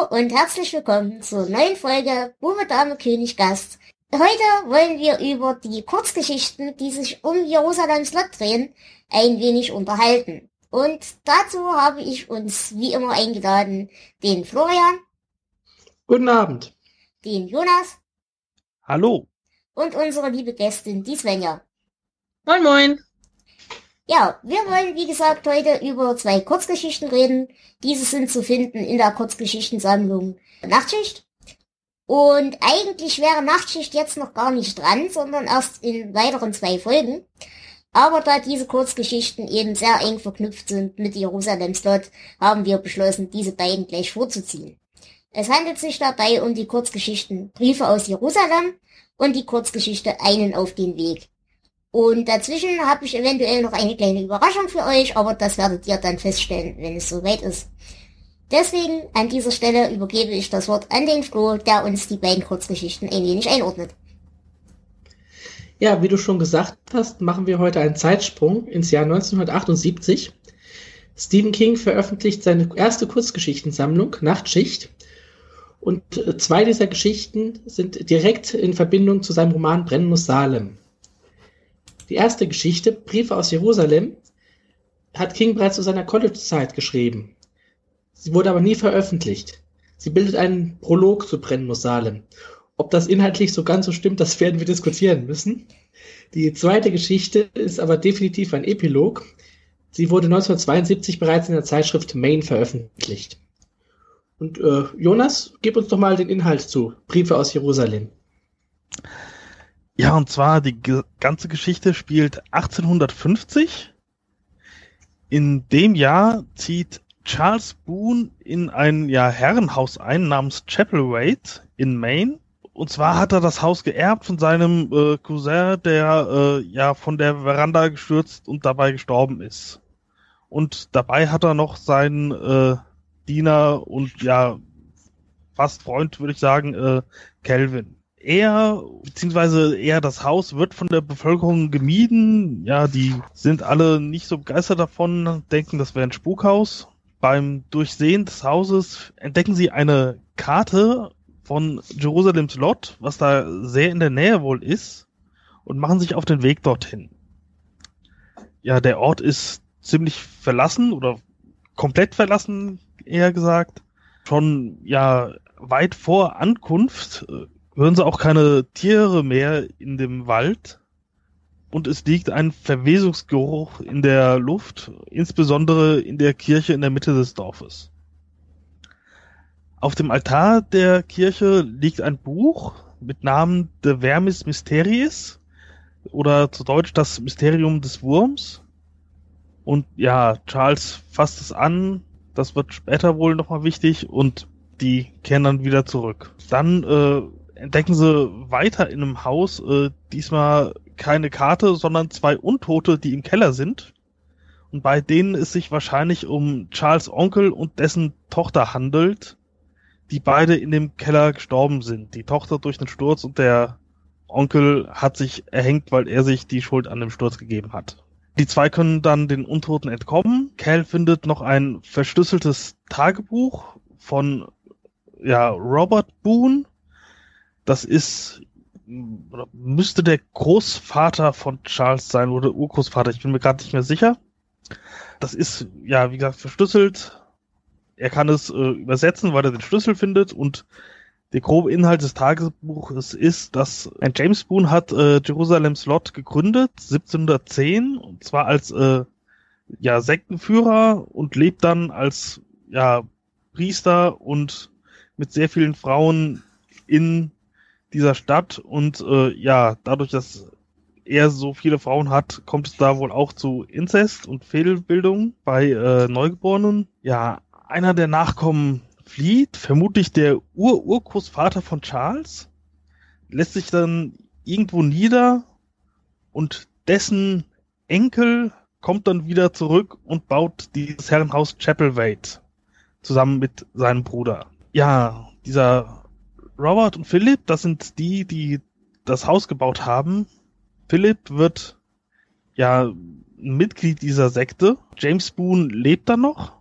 Hallo und herzlich willkommen zur neuen Folge Bube Dame König Gast. Heute wollen wir über die Kurzgeschichten, die sich um Jerusalems Lot drehen, ein wenig unterhalten. Und dazu habe ich uns wie immer eingeladen den Florian. Guten Abend. Den Jonas. Hallo. Und unsere liebe Gästin, die Svenja. Moin moin. Ja, wir wollen wie gesagt heute über zwei Kurzgeschichten reden. Diese sind zu finden in der Kurzgeschichtensammlung Nachtschicht. Und eigentlich wäre Nachtschicht jetzt noch gar nicht dran, sondern erst in weiteren zwei Folgen. Aber da diese Kurzgeschichten eben sehr eng verknüpft sind mit Jerusalem Slot, haben wir beschlossen, diese beiden gleich vorzuziehen. Es handelt sich dabei um die Kurzgeschichten Briefe aus Jerusalem und die Kurzgeschichte Einen auf den Weg. Und dazwischen habe ich eventuell noch eine kleine Überraschung für euch, aber das werdet ihr dann feststellen, wenn es soweit ist. Deswegen an dieser Stelle übergebe ich das Wort an den Flo, der uns die beiden Kurzgeschichten ein wenig einordnet. Ja, wie du schon gesagt hast, machen wir heute einen Zeitsprung ins Jahr 1978. Stephen King veröffentlicht seine erste Kurzgeschichtensammlung Nachtschicht und äh, zwei dieser Geschichten sind direkt in Verbindung zu seinem Roman Brennen muss Salem. Die erste Geschichte, Briefe aus Jerusalem, hat King bereits zu seiner College-Zeit geschrieben. Sie wurde aber nie veröffentlicht. Sie bildet einen Prolog zu Brennen Salem. Ob das inhaltlich so ganz so stimmt, das werden wir diskutieren müssen. Die zweite Geschichte ist aber definitiv ein Epilog. Sie wurde 1972 bereits in der Zeitschrift Main veröffentlicht. Und äh, Jonas, gib uns doch mal den Inhalt zu. Briefe aus Jerusalem. Ja, und zwar die ganze Geschichte spielt 1850. In dem Jahr zieht Charles Boone in ein ja, Herrenhaus ein namens Chapelwaite in Maine. Und zwar hat er das Haus geerbt von seinem äh, Cousin, der äh, ja von der Veranda gestürzt und dabei gestorben ist. Und dabei hat er noch seinen äh, Diener und ja fast Freund, würde ich sagen, äh, Calvin er, beziehungsweise eher das Haus wird von der Bevölkerung gemieden. Ja, die sind alle nicht so begeistert davon, denken, das wäre ein Spukhaus. Beim Durchsehen des Hauses entdecken sie eine Karte von Jerusalems Lot, was da sehr in der Nähe wohl ist, und machen sich auf den Weg dorthin. Ja, der Ort ist ziemlich verlassen oder komplett verlassen, eher gesagt. Schon, ja, weit vor Ankunft äh, hören sie auch keine Tiere mehr in dem Wald und es liegt ein Verwesungsgeruch in der Luft, insbesondere in der Kirche in der Mitte des Dorfes. Auf dem Altar der Kirche liegt ein Buch mit Namen De Vermis Mysteries oder zu Deutsch das Mysterium des Wurms. Und ja, Charles fasst es an, das wird später wohl nochmal wichtig und die kehren dann wieder zurück. Dann äh, entdecken sie weiter in einem Haus, äh, diesmal keine Karte, sondern zwei Untote, die im Keller sind. Und bei denen es sich wahrscheinlich um Charles Onkel und dessen Tochter handelt, die beide in dem Keller gestorben sind. Die Tochter durch den Sturz und der Onkel hat sich erhängt, weil er sich die Schuld an dem Sturz gegeben hat. Die zwei können dann den Untoten entkommen. Cal findet noch ein verschlüsseltes Tagebuch von ja, Robert Boone, das ist, müsste der Großvater von Charles sein oder Urgroßvater, ich bin mir gerade nicht mehr sicher. Das ist, ja, wie gesagt, verschlüsselt. Er kann es äh, übersetzen, weil er den Schlüssel findet und der grobe Inhalt des Tagebuches ist, dass ein James Boone hat äh, Jerusalem Slot gegründet, 1710, und zwar als äh, ja, Sektenführer und lebt dann als ja, Priester und mit sehr vielen Frauen in dieser Stadt und äh, ja, dadurch, dass er so viele Frauen hat, kommt es da wohl auch zu Inzest und Fehlbildung bei äh, Neugeborenen. Ja, einer der Nachkommen flieht, vermutlich der Ur-Urgroßvater von Charles, lässt sich dann irgendwo nieder und dessen Enkel kommt dann wieder zurück und baut dieses Herrenhaus Chapelwaite zusammen mit seinem Bruder. Ja, dieser Robert und Philipp, das sind die, die das Haus gebaut haben. Philipp wird ja Mitglied dieser Sekte. James Boone lebt da noch.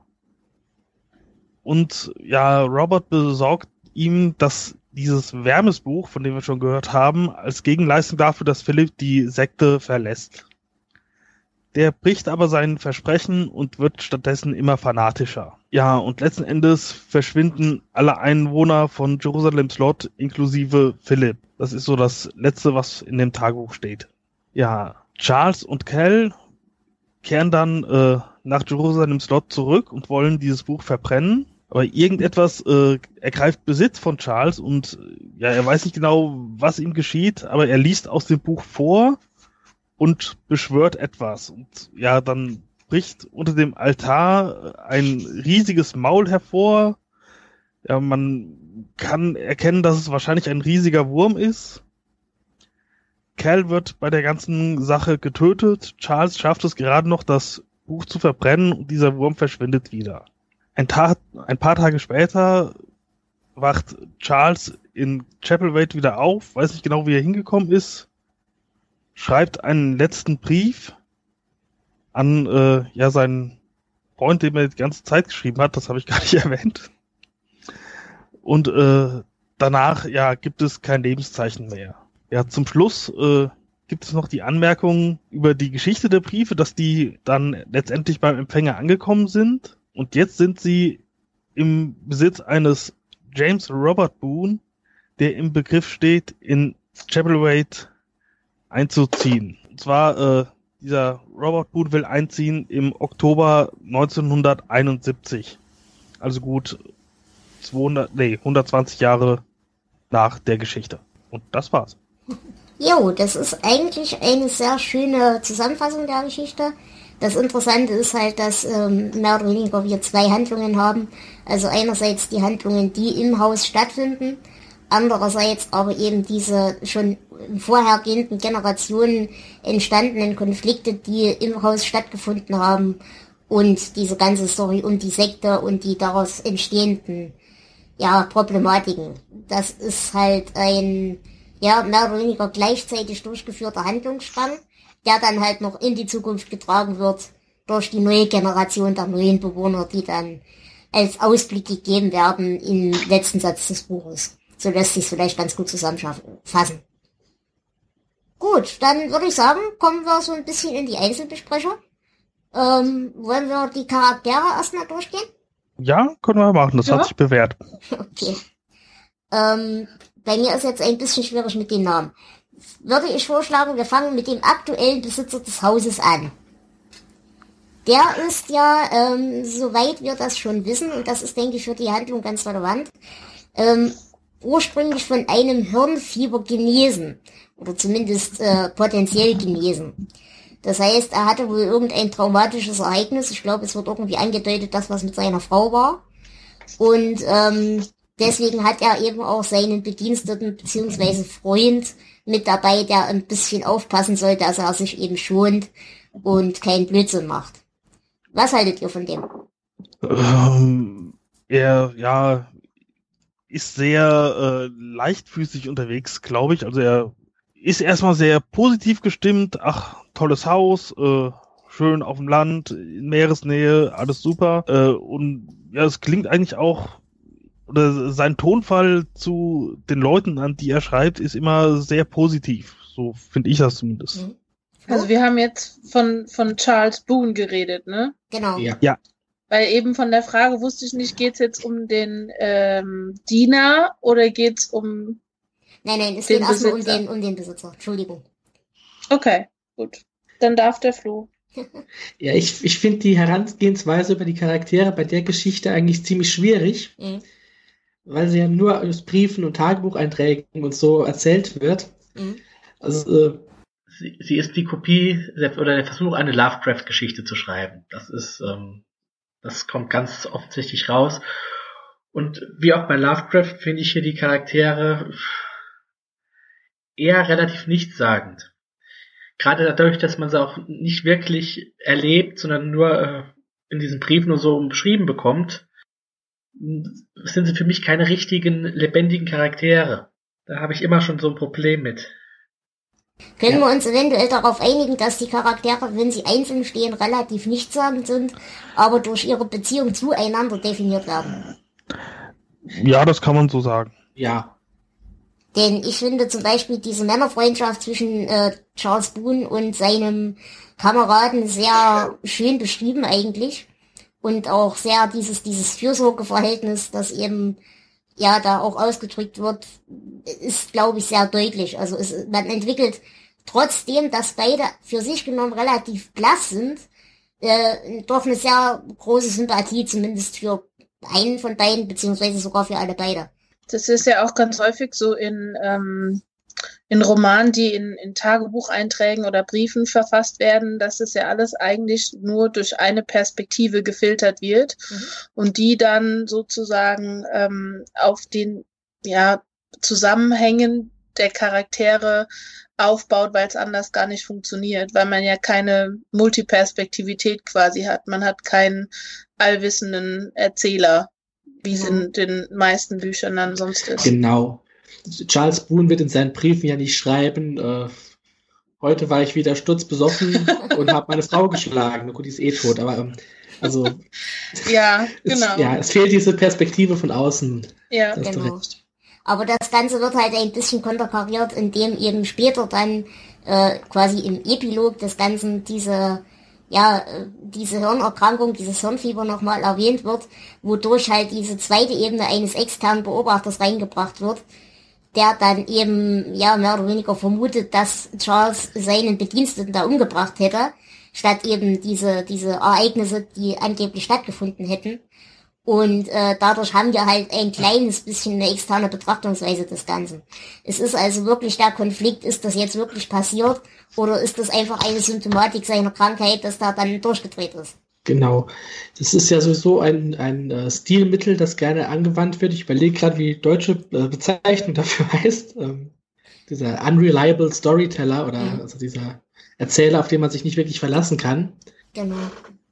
und ja, Robert besorgt ihm, dass dieses Wärmesbuch, von dem wir schon gehört haben, als Gegenleistung dafür, dass Philipp die Sekte verlässt. Der bricht aber sein Versprechen und wird stattdessen immer fanatischer. Ja, und letzten Endes verschwinden alle Einwohner von Jerusalem Slot inklusive Philipp. Das ist so das Letzte, was in dem Tagebuch steht. Ja, Charles und Cal kehren dann äh, nach Jerusalem Slot zurück und wollen dieses Buch verbrennen. Aber irgendetwas äh, ergreift Besitz von Charles und ja, er weiß nicht genau, was ihm geschieht, aber er liest aus dem Buch vor und beschwört etwas. Und ja, dann bricht unter dem Altar ein riesiges Maul hervor. Ja, man kann erkennen, dass es wahrscheinlich ein riesiger Wurm ist. Cal wird bei der ganzen Sache getötet. Charles schafft es gerade noch, das Buch zu verbrennen und dieser Wurm verschwindet wieder. Ein, ein paar Tage später wacht Charles in Chapelwaite wieder auf, weiß nicht genau, wie er hingekommen ist, schreibt einen letzten Brief an äh, ja seinen Freund, den er die ganze Zeit geschrieben hat, das habe ich gar nicht erwähnt. Und äh, danach ja gibt es kein Lebenszeichen mehr. Ja, zum Schluss äh, gibt es noch die Anmerkung über die Geschichte der Briefe, dass die dann letztendlich beim Empfänger angekommen sind. Und jetzt sind sie im Besitz eines James Robert Boone, der im Begriff steht, in Chapelwaite einzuziehen. Und zwar, äh, dieser Robert Boone will einziehen im Oktober 1971. Also gut 200, nee, 120 Jahre nach der Geschichte. Und das war's. Jo, das ist eigentlich eine sehr schöne Zusammenfassung der Geschichte. Das Interessante ist halt, dass ähm, mehr oder weniger wir zwei Handlungen haben. Also einerseits die Handlungen, die im Haus stattfinden Andererseits aber eben diese schon vorhergehenden Generationen entstandenen Konflikte, die im Haus stattgefunden haben und diese ganze Story um die Sekte und die daraus entstehenden ja, Problematiken. Das ist halt ein ja, mehr oder weniger gleichzeitig durchgeführter Handlungsstrang, der dann halt noch in die Zukunft getragen wird durch die neue Generation der neuen Bewohner, die dann als Ausblick gegeben werden im letzten Satz des Buches. So lässt sich vielleicht ganz gut zusammenfassen. Gut, dann würde ich sagen, kommen wir so ein bisschen in die Einzelbesprechung. Ähm, wollen wir die Charaktere erstmal durchgehen? Ja, können wir machen. Das ja. hat sich bewährt. Okay. Ähm, bei mir ist jetzt ein bisschen schwierig mit den Namen. Würde ich vorschlagen, wir fangen mit dem aktuellen Besitzer des Hauses an. Der ist ja, ähm, soweit wir das schon wissen, und das ist, denke ich, für die Handlung ganz relevant, ähm, ursprünglich von einem Hirnfieber genesen oder zumindest äh, potenziell genesen. Das heißt, er hatte wohl irgendein traumatisches Ereignis. Ich glaube, es wird irgendwie angedeutet, dass was mit seiner Frau war. Und ähm, deswegen hat er eben auch seinen Bediensteten beziehungsweise Freund mit dabei, der ein bisschen aufpassen soll, dass er sich eben schont und keinen Blödsinn macht. Was haltet ihr von dem? Ähm, er, ja, ist sehr äh, leichtfüßig unterwegs, glaube ich. Also er ist erstmal sehr positiv gestimmt. Ach, tolles Haus, äh, schön auf dem Land, in Meeresnähe, alles super. Äh, und ja, es klingt eigentlich auch, oder sein Tonfall zu den Leuten, an die er schreibt, ist immer sehr positiv. So finde ich das zumindest. Mhm. Also wir haben jetzt von, von Charles Boone geredet, ne? Genau. Ja. ja. Weil eben von der Frage wusste ich nicht, geht's jetzt um den ähm, Diener oder geht's um. Nein, nein, es geht erstmal um den, um den Besitzer. Entschuldigung. Okay, gut. Dann darf der Flo. ja, ich, ich finde die Herangehensweise über die Charaktere bei der Geschichte eigentlich ziemlich schwierig, mhm. weil sie ja nur aus Briefen und Tagebucheinträgen und so erzählt wird. Mhm. Also, äh, sie, sie ist die Kopie oder der Versuch, eine Lovecraft-Geschichte zu schreiben. Das ist ähm, das kommt ganz offensichtlich raus. Und wie auch bei Lovecraft finde ich hier die Charaktere eher relativ nichtssagend. Gerade dadurch, dass man sie auch nicht wirklich erlebt, sondern nur äh, in diesen Briefen nur so beschrieben bekommt, sind sie für mich keine richtigen, lebendigen Charaktere. Da habe ich immer schon so ein Problem mit. Können Ja. wir uns eventuell darauf einigen, dass die Charaktere, wenn sie einzeln stehen, relativ nichtssagend sind, aber durch ihre Beziehung zueinander definiert werden? Ja, das kann man so sagen. Ja. Denn ich finde zum Beispiel diese Männerfreundschaft zwischen äh, Charles Boone und seinem Kameraden sehr schön beschrieben eigentlich. Und auch sehr dieses, dieses Fürsorgeverhältnis, das eben ja da auch ausgedrückt wird, ist, glaube ich, sehr deutlich. Also es, man entwickelt trotzdem, dass beide für sich genommen relativ blass sind, äh, doch eine sehr große Sympathie, zumindest für einen von beiden, beziehungsweise sogar für alle beide. Das ist ja auch ganz häufig so in, ähm, in Romanen, die in, in Tagebucheinträgen oder Briefen verfasst werden, dass es ja alles eigentlich nur durch eine Perspektive gefiltert wird Mhm. und die dann sozusagen ähm, auf den ja, Zusammenhängen der Charaktere aufbaut, weil es anders gar nicht funktioniert, weil man ja keine Multiperspektivität quasi hat. Man hat keinen allwissenden Erzähler, wie es in den meisten Büchern dann sonst ist. Genau. Charles Boone wird in seinen Briefen ja nicht schreiben, äh, heute war ich wieder sturzbesoffen und habe meine Frau geschlagen. Na Gut, die ist eh tot, aber ähm, also Ja, es, genau. ja, es fehlt diese Perspektive von außen. Ja, Genau. Aber das Ganze wird halt ein bisschen konterkariert, indem eben später dann äh, quasi im Epilog des Ganzen diese ja äh, diese Hirnerkrankung, dieses Hirnfieber nochmal erwähnt wird, wodurch halt diese zweite Ebene eines externen Beobachters reingebracht wird, der dann eben ja mehr oder weniger vermutet, dass Charles seinen Bediensteten da umgebracht hätte, statt eben diese diese Ereignisse, die angeblich stattgefunden hätten. Und äh, dadurch haben wir halt ein kleines bisschen eine externe Betrachtungsweise des Ganzen. Es ist also wirklich der Konflikt, ist das jetzt wirklich passiert oder ist das einfach eine Symptomatik seiner Krankheit, dass da dann durchgedreht ist? Genau. Das ist ja sowieso ein, ein äh, Stilmittel, das gerne angewandt wird. Ich überlege gerade, wie die deutsche äh, Bezeichnung dafür heißt. Ähm, dieser unreliable Storyteller oder Mhm. also dieser Erzähler, auf den man sich nicht wirklich verlassen kann. Genau.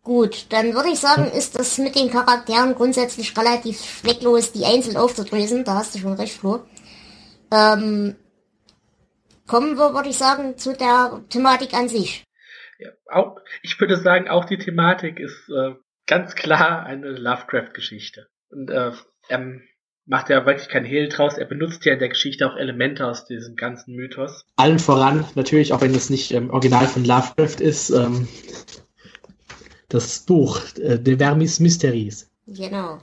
Gut, dann würde ich sagen, ist das mit den Charakteren grundsätzlich relativ zwecklos, die einzeln aufzudrösen. Da hast du schon recht, Flo. Ähm, kommen wir, würde ich sagen, zu der Thematik an sich. Ja, auch, ich würde sagen, auch die Thematik ist äh, ganz klar eine Lovecraft-Geschichte. Und äh, er macht ja wirklich kein Hehl draus. Er benutzt ja in der Geschichte auch Elemente aus diesem ganzen Mythos. Allen voran, natürlich, auch wenn es nicht ähm, original von Lovecraft ist, ähm, das Buch, äh, De Vermis Mysteries. Genau.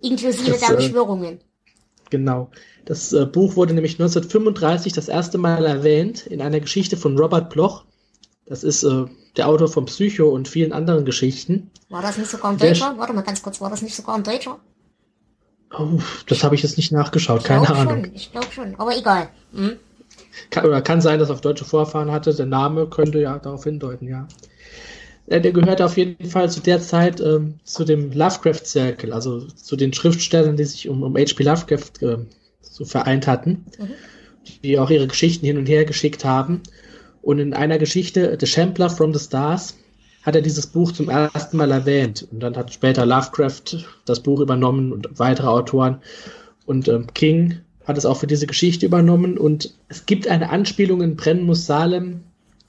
Inklusive Das, der äh, Beschwörungen. Genau. Das äh, Buch wurde nämlich 1935 das erste Mal erwähnt in einer Geschichte von Robert Bloch. Das ist äh, der Autor von Psycho und vielen anderen Geschichten. War das nicht sogar ein Deutscher? Warte mal ganz kurz, war das nicht sogar ein Deutscher? Oh, das habe ich jetzt nicht nachgeschaut, keine glaub Ahnung. Schon, ich glaube schon, aber egal. Hm? Kann, oder kann sein, dass er auf deutsche Vorfahren hatte. Der Name könnte ja darauf hindeuten, ja. Äh, Der gehörte auf jeden Fall zu der Zeit ähm, zu dem Lovecraft-Circle, also zu den Schriftstellern, die sich um, um H.P. Lovecraft ähm, so vereint hatten, Mhm. die auch ihre Geschichten hin und her geschickt haben. Und in einer Geschichte, The Shambler from the Stars, hat er dieses Buch zum ersten Mal erwähnt. Und dann hat später Lovecraft das Buch übernommen und weitere Autoren. Und ähm, King hat es auch für diese Geschichte übernommen. Und es gibt eine Anspielung in Brennen muss Salem,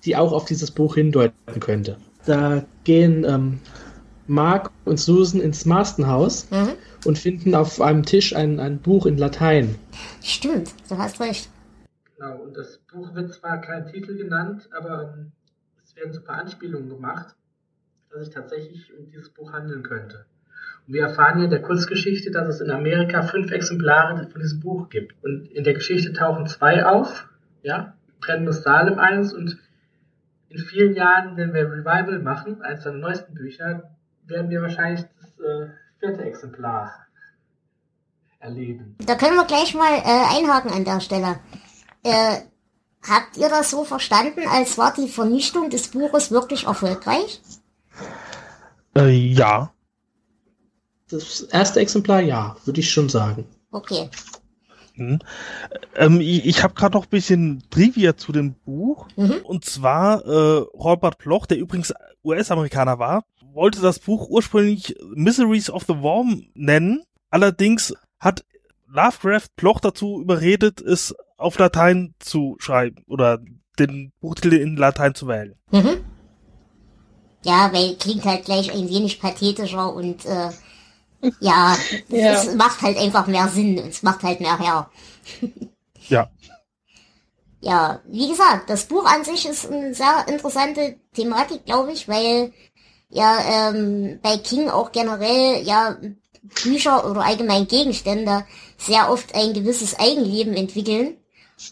die auch auf dieses Buch hindeuten könnte. Da gehen ähm, Mark und Susan ins Marstonhaus Mhm. und finden auf einem Tisch ein, ein Buch in Latein. Stimmt, du hast recht. Genau, und das Buch wird zwar kein Titel genannt, aber ähm, es werden so ein paar Anspielungen gemacht, dass es tatsächlich um dieses Buch handeln könnte. Und wir erfahren in der Kurzgeschichte, dass es in Amerika fünf Exemplare von diesem Buch gibt. Und in der Geschichte tauchen zwei auf, ja, Brennmus Salem eins und in vielen Jahren, wenn wir Revival machen, eines der neuesten Bücher, werden wir wahrscheinlich das äh, vierte Exemplar erleben. Da können wir gleich mal äh, einhaken an der Stelle. Äh, habt ihr das so verstanden, als war die Vernichtung des Buches wirklich erfolgreich? Äh, ja. Das erste Exemplar, ja, würde ich schon sagen. Okay. Hm. Ähm, ich ich habe gerade noch ein bisschen Trivia zu dem Buch. Mhm. Und zwar äh, Robert Bloch, der übrigens US-Amerikaner war, wollte das Buch ursprünglich Miseries of the Worm nennen. Allerdings hat Lovecraft Bloch dazu überredet, es auf Latein zu schreiben oder den Buchtitel in Latein zu wählen. Mhm. Ja, weil klingt halt gleich ein wenig pathetischer und äh, ja, Ja. es macht halt einfach mehr Sinn und es macht halt mehr her. Ja. Ja, wie gesagt, das Buch an sich ist eine sehr interessante Thematik, glaube ich, weil ja ähm, bei King auch generell ja Bücher oder allgemein Gegenstände sehr oft ein gewisses Eigenleben entwickeln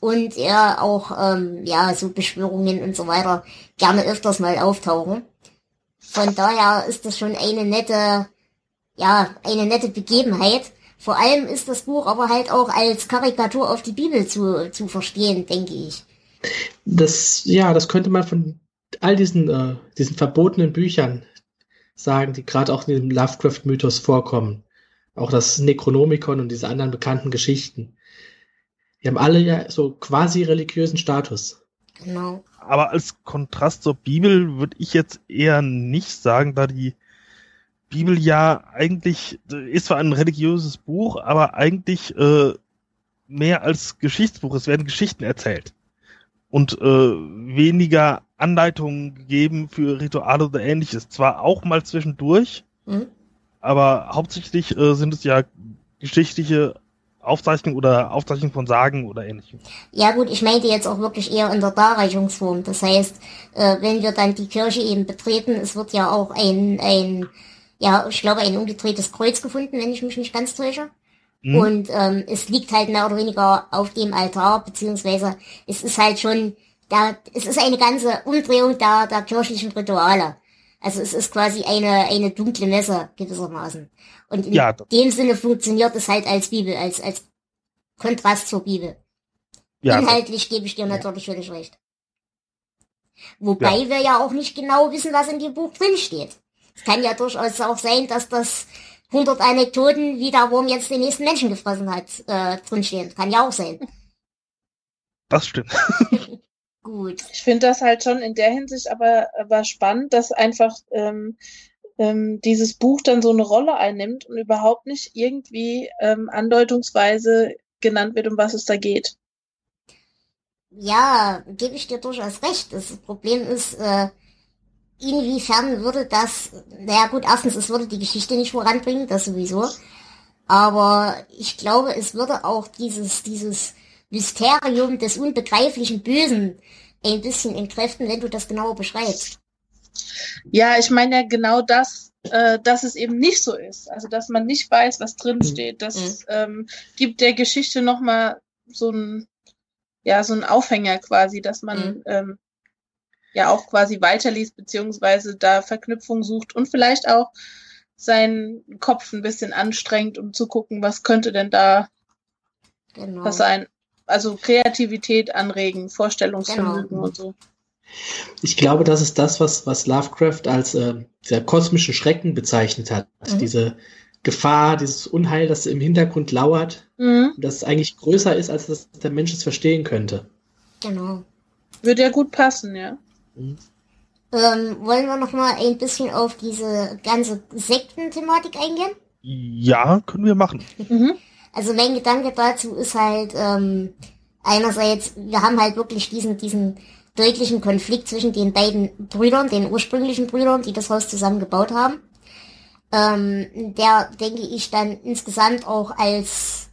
und ja auch ähm, ja so Beschwörungen und so weiter gerne öfters mal auftauchen. Von daher ist das schon eine nette, ja, eine nette Begebenheit. Vor allem ist das Buch aber halt auch als Karikatur auf die Bibel zu, zu verstehen, denke ich. Das, ja, das könnte man von all diesen, äh, diesen verbotenen Büchern sagen, die gerade auch in dem Lovecraft-Mythos vorkommen. Auch das Necronomicon und diese anderen bekannten Geschichten. Die haben alle ja so quasi religiösen Status. Genau. Aber als Kontrast zur Bibel würde ich jetzt eher nicht sagen, da die Bibel ja eigentlich ist zwar ein religiöses Buch, aber eigentlich äh, mehr als Geschichtsbuch. Es werden Geschichten erzählt und äh, weniger Anleitungen gegeben für Rituale oder ähnliches. Zwar auch mal zwischendurch, Mhm. aber hauptsächlich äh, sind es ja geschichtliche Aufzeichnungen oder Aufzeichnungen von Sagen oder ähnlichem. Ja gut, ich meinte jetzt auch wirklich eher in der Darreichungsform. Das heißt, äh, wenn wir dann die Kirche eben betreten, es wird ja auch ein, ein, ja, ich glaube, ein umgedrehtes Kreuz gefunden, wenn ich mich nicht ganz täusche. Hm? Und ähm, es liegt halt mehr oder weniger auf dem Altar, beziehungsweise es ist halt schon, da, es ist eine ganze Umdrehung der, der kirchlichen Rituale. Also es ist quasi eine, eine dunkle Messe gewissermaßen. Und in Ja, dem Sinne funktioniert es halt als Bibel, als, als Kontrast zur Bibel. ja, Inhaltlich gebe ich dir natürlich völlig recht. Wobei wir ja auch nicht genau wissen, was in dem Buch drinsteht. Es kann ja durchaus auch sein, dass das 100 Anekdoten, wie der Wurm jetzt den nächsten Menschen gefressen hat, äh, drinstehen. Kann ja auch sein. das stimmt. Gut. Ich finde das halt schon in der Hinsicht aber, aber spannend, dass einfach ähm, ähm, dieses Buch dann so eine Rolle einnimmt und überhaupt nicht irgendwie ähm, andeutungsweise genannt wird, um was es da geht. Ja, gebe ich dir durchaus recht. Das Problem ist, äh, inwiefern würde das, naja gut, erstens, es würde die Geschichte nicht voranbringen, das sowieso. Aber ich glaube, es würde auch dieses, dieses Mysterium des unbegreiflichen Bösen ein bisschen entkräften, wenn du das genauer beschreibst. Ja, ich meine ja genau das, äh, dass es eben nicht so ist. Also dass man nicht weiß, was drin steht. Das ähm, gibt der Geschichte nochmal so ein, ja, so ein Aufhänger quasi, dass man Mhm. ähm, ja auch quasi weiterliest, beziehungsweise da Verknüpfung sucht und vielleicht auch seinen Kopf ein bisschen anstrengt, um zu gucken, was könnte denn da Genau. was sein. Also Kreativität anregen, Vorstellungsvermögen Genau. und so. Ich glaube, das ist das, was, was Lovecraft als äh, der kosmische Schrecken bezeichnet hat. Mhm. Diese Gefahr, dieses Unheil, das im Hintergrund lauert Mhm. das eigentlich größer ist, als das der Mensch es verstehen könnte. Genau. Würde ja gut passen, ja. Mhm. Ähm, wollen wir noch mal ein bisschen auf diese ganze Sektenthematik eingehen? Ja, können wir machen. Mhm. Also mein Gedanke dazu ist halt ähm, einerseits, wir haben halt wirklich diesen diesen deutlichen Konflikt zwischen den beiden Brüdern, den ursprünglichen Brüdern, die das Haus zusammengebaut haben. Ähm, der, denke ich, dann insgesamt auch als,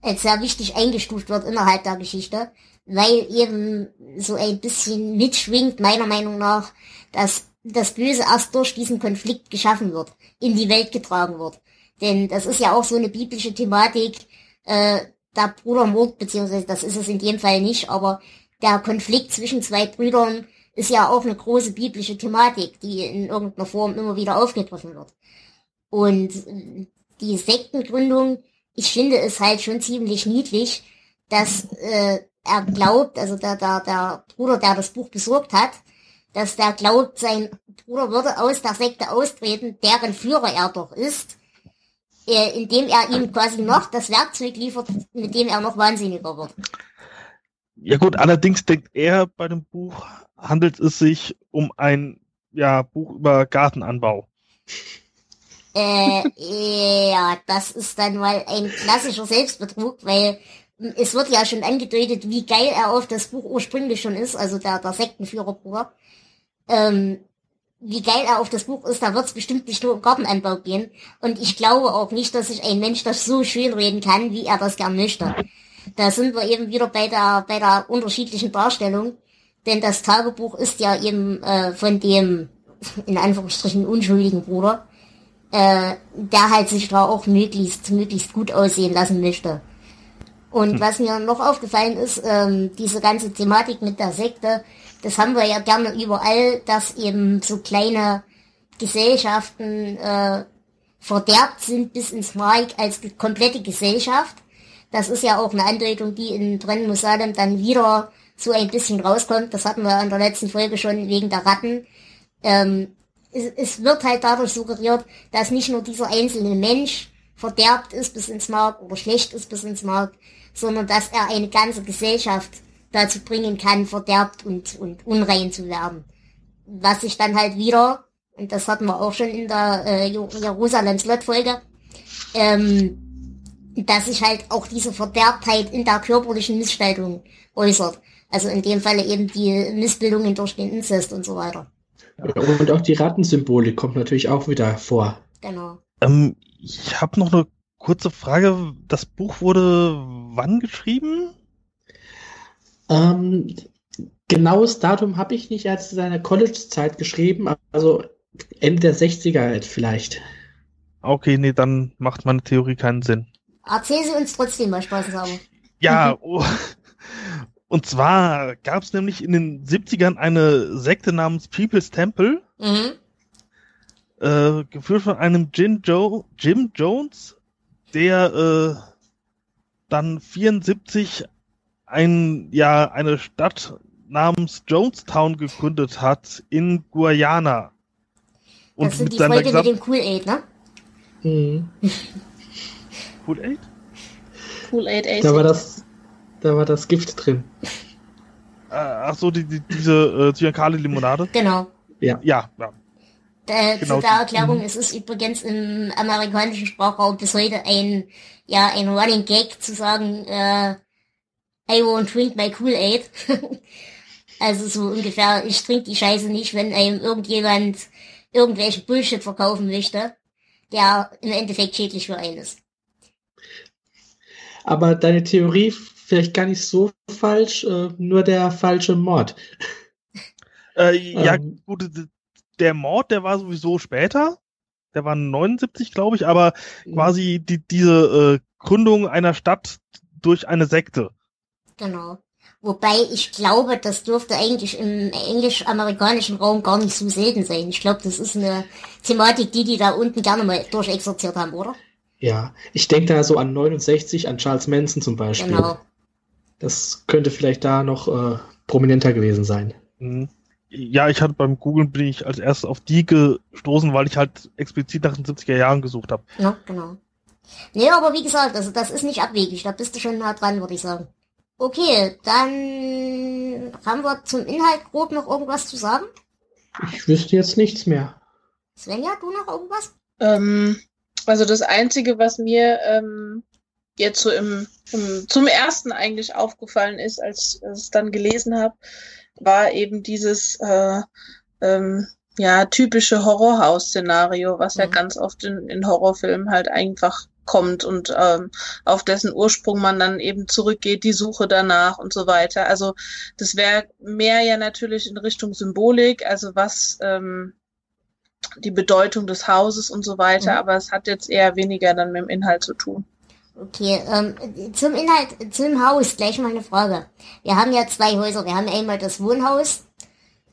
als sehr wichtig eingestuft wird innerhalb der Geschichte, weil eben so ein bisschen mitschwingt, meiner Meinung nach, dass das Böse erst durch diesen Konflikt geschaffen wird, in die Welt getragen wird. Denn das ist ja auch so eine biblische Thematik, äh, der Brudermord, beziehungsweise das ist es in dem Fall nicht, aber der Konflikt zwischen zwei Brüdern ist ja auch eine große biblische Thematik, die in irgendeiner Form immer wieder aufgegriffen wird. Und äh, die Sektengründung, ich finde es halt schon ziemlich niedlich, dass äh, er glaubt, also der, der, der Bruder, der das Buch besorgt hat, dass der glaubt, sein Bruder würde aus der Sekte austreten, deren Führer er doch ist, äh, indem er ihm quasi noch das Werkzeug liefert, mit dem er noch wahnsinniger wird. Ja gut, allerdings denkt er bei dem Buch, handelt es sich um ein ja, Buch über Gartenanbau. Äh, ja, das ist dann mal ein klassischer Selbstbetrug, weil es wird ja schon angedeutet, wie geil er auf das Buch ursprünglich schon ist, also der, der Sektenführerbruder. Ähm, wie geil er auf das Buch ist, da wird es bestimmt nicht nur um Gartenanbau gehen. Und ich glaube auch nicht, dass sich ein Mensch das so schön reden kann, wie er das gern möchte. Da sind wir eben wieder bei der, bei der unterschiedlichen Darstellung. Denn das Tagebuch ist ja eben äh, von dem, in Anführungsstrichen, unschuldigen Bruder, äh, der halt sich da auch möglichst, möglichst gut aussehen lassen möchte. Und hm. was mir noch aufgefallen ist, ähm, diese ganze Thematik mit der Sekte, das haben wir ja gerne überall, dass eben so kleine Gesellschaften äh, verderbt sind bis ins Mark als komplette Gesellschaft. Das ist ja auch eine Andeutung, die in Brenn Salem dann wieder so ein bisschen rauskommt. Das hatten wir in der letzten Folge schon wegen der Ratten. Ähm, es, es wird halt dadurch suggeriert, dass nicht nur dieser einzelne Mensch verderbt ist bis ins Mark oder schlecht ist bis ins Mark, sondern dass er eine ganze Gesellschaft dazu bringen kann, verderbt und, und unrein zu werden. Was sich dann halt wieder, und das hatten wir auch schon in der äh, Jerusalem-Slot-Folge, ähm, dass sich halt auch diese Verderbtheit in der körperlichen Missgestaltung äußert. Also in dem Falle eben die Missbildungen durch den Inzest und so weiter. Ja, und auch die Rattensymbolik kommt natürlich auch wieder vor. Genau. Ähm, ich habe noch eine kurze Frage. Das Buch wurde wann geschrieben? Ähm, genaues Datum habe ich nicht als seine College-Zeit geschrieben, also Ende der 60er halt vielleicht. Okay, nee, dann macht meine Theorie keinen Sinn. Erzähl sie uns trotzdem mal spaßeshalber. Ja, oh. und zwar gab es nämlich in den 70ern eine Sekte namens People's Temple, mhm. äh, geführt von einem Jim, jo Jim Jones, der äh, dann 74 ein, ja, eine Stadt namens Jonestown gegründet hat in Guyana. Und das sind die Freunde mit dem Kool-Aid, ne? Mhm. Kool-Aid? Kool-Aid Da war das, da war das Gift drin. Äh, ach so, die, die, diese äh, Cyankali-Limonade? Genau. Ja. Ja, ja. Äh, genau. Zu der Erklärung, mhm. es ist übrigens im amerikanischen Sprachraum bis heute ein, ja, ein Running Gag zu sagen, äh, I won't drink my Kool-Aid. also so ungefähr, ich trinke die Scheiße nicht, wenn einem irgendjemand irgendwelche Bullshit verkaufen möchte, der im Endeffekt schädlich für einen ist. Aber deine Theorie vielleicht gar nicht so falsch, äh, nur der falsche Mord. Äh, ja, ähm, gut, der Mord, der war sowieso später. Der war 79, glaube ich, aber mhm. quasi die, diese äh, Gründung einer Stadt durch eine Sekte. Genau. Wobei ich glaube, das dürfte eigentlich im englisch-amerikanischen Raum gar nicht so selten sein. Ich glaube, das ist eine Thematik, die die da unten gerne mal durchexerziert haben, oder? Ja, ich denke da so an 69, an Charles Manson zum Beispiel. Genau. Das könnte vielleicht da noch äh, prominenter gewesen sein. Mhm. Ja, ich hatte beim Googlen bin ich als erstes auf die gestoßen, weil ich halt explizit nach den 70er Jahren gesucht habe. Ja, genau. Nee, aber wie gesagt, also das ist nicht abwegig, da bist du schon nah dran, würde ich sagen. Okay, dann haben wir zum Inhalt grob noch irgendwas zu sagen? Ich wüsste jetzt nichts mehr. Svenja, du noch irgendwas? Ähm, also das Einzige, was mir ähm, jetzt so im, im, zum ersten eigentlich aufgefallen ist, als, als ich es dann gelesen habe, war eben dieses äh, ähm, ja typische Horrorhaus-Szenario, was mhm. ja ganz oft in, in Horrorfilmen halt einfach kommt und ähm, auf dessen Ursprung man dann eben zurückgeht, die Suche danach und so weiter. Also das wäre mehr ja natürlich in Richtung Symbolik, also was ähm, die Bedeutung des Hauses und so weiter, mhm. aber es hat jetzt eher weniger dann mit dem Inhalt zu tun. Okay, ähm, zum Inhalt, zum Haus gleich mal eine Frage. Wir haben ja zwei Häuser. Wir haben einmal das Wohnhaus.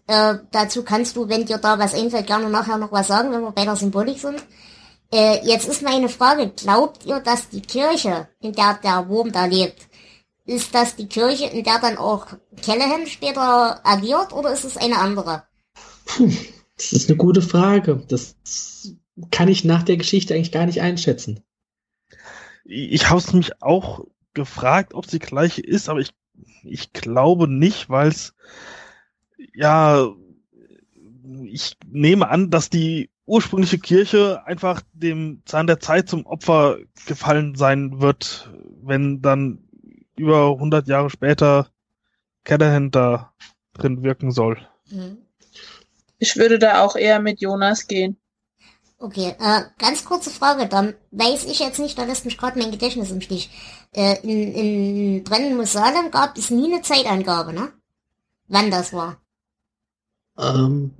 Äh, dazu kannst du, wenn dir da was einfällt, gerne nachher noch was sagen, wenn wir bei der Symbolik sind. Äh, jetzt ist meine Frage, glaubt ihr, dass die Kirche, in der der Wurm da lebt, ist das die Kirche, in der dann auch Callahan später agiert oder ist es eine andere? Puh, das ist eine gute Frage. Das kann ich nach der Geschichte eigentlich gar nicht einschätzen. Ich habe es mich auch gefragt, ob sie gleiche ist, aber ich, ich glaube nicht, weil es ja ich nehme an, dass die ursprüngliche Kirche einfach dem Zahn der Zeit zum Opfer gefallen sein wird, wenn dann über 100 Jahre später Callahan da drin wirken soll. Mhm. Ich würde da auch eher mit Jonas gehen. Okay, äh, ganz kurze Frage, dann weiß ich jetzt nicht, da lässt mich gerade mein Gedächtnis im Stich. Äh, in, in Brennen muss Salem gab es nie eine Zeitangabe, ne? Wann das war. Ähm,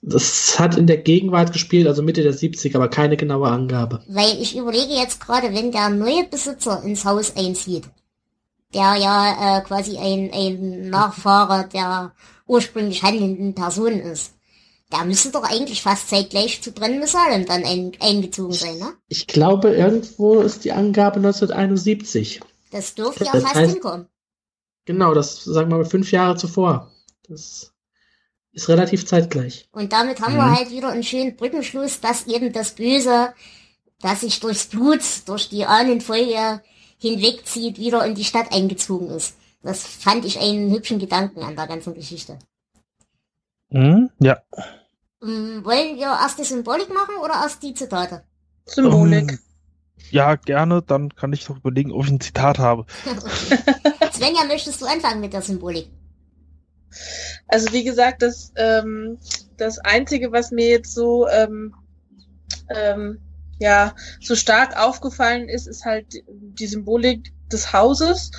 das hat in der Gegenwart gespielt, also Mitte der 70, aber keine genaue Angabe. Weil ich überlege jetzt gerade, wenn der neue Besitzer ins Haus einzieht, der ja äh, quasi ein, ein Nachfahre der ursprünglich handelnden Person ist, der müsste doch eigentlich fast zeitgleich zu Brennen Salem dann ein, eingezogen sein, ne? Ich glaube, irgendwo ist die Angabe 1971. Das dürfte ja Das fast heißt- hinkommen. Genau, das sagen wir mal fünf Jahre zuvor. Das ist relativ zeitgleich. Und damit haben Mhm. wir halt wieder einen schönen Brückenschluss, dass eben das Böse, das sich durchs Blut, durch die Ahnenfolge hinwegzieht, wieder in die Stadt eingezogen ist. Das fand ich einen hübschen Gedanken an der ganzen Geschichte. Mhm, ja. Ähm, wollen wir erst die Symbolik machen oder erst die Zitate? Symbolik. Ähm, ja, gerne. Dann kann ich noch überlegen, ob ich ein Zitat habe. Svenja, möchtest du anfangen mit der Symbolik? Also wie gesagt, das, ähm, das Einzige, was mir jetzt so ähm, ähm, ja so stark aufgefallen ist, ist halt die Symbolik des Hauses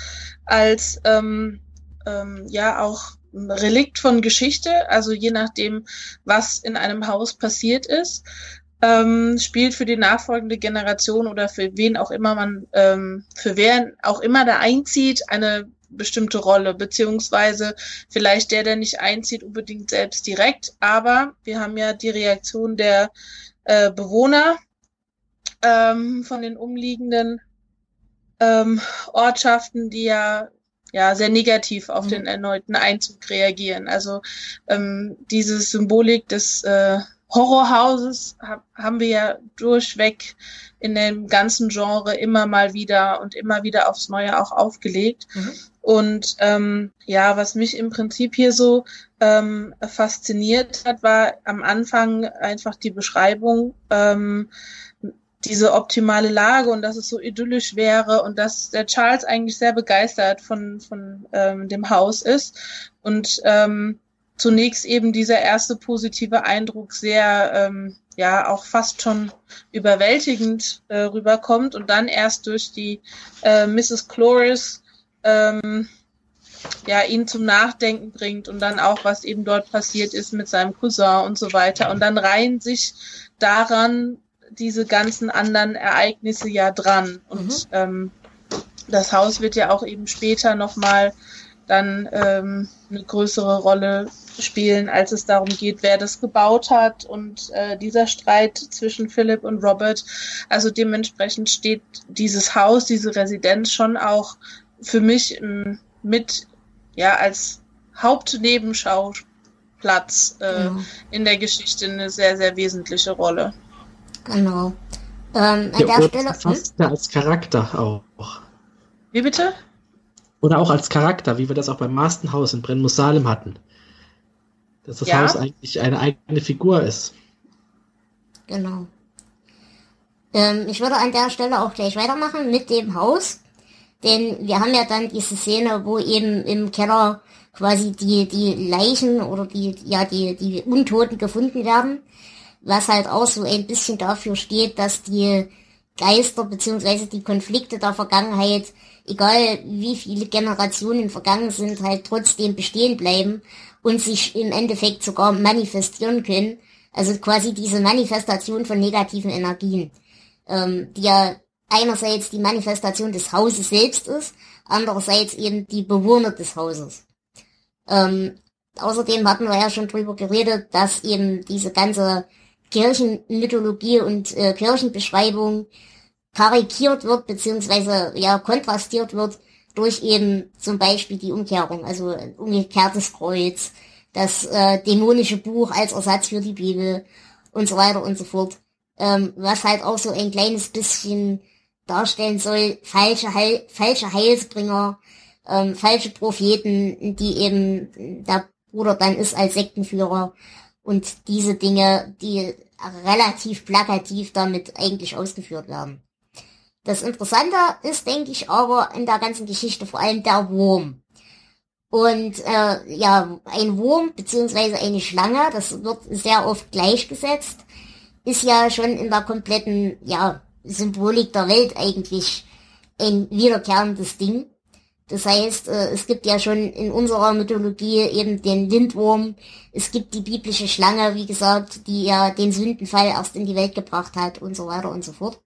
als ähm, ähm, ja auch Relikt von Geschichte. Also je nachdem, was in einem Haus passiert ist, ähm, spielt für die nachfolgende Generation oder für wen auch immer man, ähm, für wer auch immer da einzieht, eine bestimmte Rolle, beziehungsweise vielleicht der, der nicht einzieht, unbedingt selbst direkt. Aber wir haben ja die Reaktion der äh, Bewohner ähm, von den umliegenden ähm, Ortschaften, die ja ja sehr negativ auf Mhm. den erneuten Einzug reagieren. Also ähm, diese Symbolik des äh, Horrorhauses hab, haben wir ja durchweg in dem ganzen Genre immer mal wieder und immer wieder aufs Neue auch aufgelegt. Mhm. Und ähm, ja, was mich im Prinzip hier so ähm, fasziniert hat, war am Anfang einfach die Beschreibung, ähm, diese optimale Lage und dass es so idyllisch wäre und dass der Charles eigentlich sehr begeistert von, von ähm, dem Haus ist und ähm, zunächst eben dieser erste positive Eindruck sehr, ähm, ja, auch fast schon überwältigend äh, rüberkommt und dann erst durch die äh, Mrs. Cloris ähm, ja, ihn zum Nachdenken bringt und dann auch, was eben dort passiert ist mit seinem Cousin und so weiter. Und dann reihen sich daran diese ganzen anderen Ereignisse ja dran. Und Mhm. ähm, das Haus wird ja auch eben später nochmal dann ähm, eine größere Rolle spielen, als es darum geht, wer das gebaut hat und äh, dieser Streit zwischen Philip und Robert. Also dementsprechend steht dieses Haus, diese Residenz schon auch für mich ähm, mit ja als Hauptnebenschauplatz äh, Genau. in der Geschichte eine sehr, sehr wesentliche Rolle. Genau. Ähm, an Der der Ort Stelle. Hm? fast ja als Charakter auch. Wie bitte? Oder auch als Charakter, wie wir das auch beim Marston House in Brennmus Salem hatten. Dass das Ja. Haus eigentlich eine eigene Figur ist. Genau. Ähm, ich würde an der Stelle auch gleich weitermachen mit dem Haus. Denn wir haben ja dann diese Szene, wo eben im Keller quasi die, die Leichen oder die, ja, die, die Untoten gefunden werden. Was halt auch so ein bisschen dafür steht, dass die Geister beziehungsweise die Konflikte der Vergangenheit, egal wie viele Generationen vergangen sind, halt trotzdem bestehen bleiben und sich im Endeffekt sogar manifestieren können. Also quasi diese Manifestation von negativen Energien, ähm, die ja einerseits die Manifestation des Hauses selbst ist, andererseits eben die Bewohner des Hauses. Ähm, außerdem hatten wir ja schon drüber geredet, dass eben diese ganze Kirchenmythologie und äh, Kirchenbeschreibung karikiert wird, beziehungsweise ja kontrastiert wird durch eben zum Beispiel die Umkehrung, also ein umgekehrtes Kreuz, das äh, dämonische Buch als Ersatz für die Bibel und so weiter und so fort. Ähm, was halt auch so ein kleines bisschen darstellen soll, falsche, Heil falsche Heilsbringer, ähm, falsche Propheten, die eben der Bruder dann ist als Sektenführer und diese Dinge, die relativ plakativ damit eigentlich ausgeführt werden. Das Interessante ist, denke ich, aber in der ganzen Geschichte vor allem der Wurm. Und äh, ja, ein Wurm beziehungsweise eine Schlange, das wird sehr oft gleichgesetzt, ist ja schon in der kompletten ja, Symbolik der Welt eigentlich ein wiederkehrendes Ding. Das heißt, äh, es gibt ja schon in unserer Mythologie eben den Lindwurm, es gibt die biblische Schlange, wie gesagt, die ja den Sündenfall erst in die Welt gebracht hat und so weiter und so fort.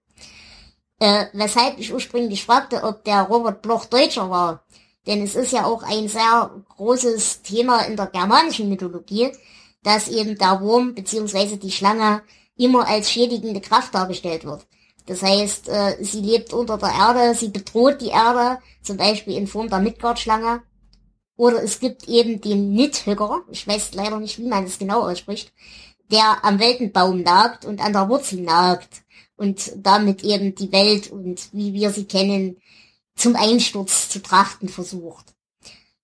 Äh, weshalb ich ursprünglich fragte, ob der Robert Bloch Deutscher war. Denn es ist ja auch ein sehr großes Thema in der germanischen Mythologie, dass eben der Wurm bzw. die Schlange immer als schädigende Kraft dargestellt wird. Das heißt, äh, sie lebt unter der Erde, sie bedroht die Erde, zum Beispiel in Form der Midgard-Schlange. Oder es gibt eben den Nidhöcker, ich weiß leider nicht, wie man es genau ausspricht, der am Weltenbaum nagt und an der Wurzel nagt und damit eben die Welt und wie wir sie kennen zum Einsturz zu trachten versucht.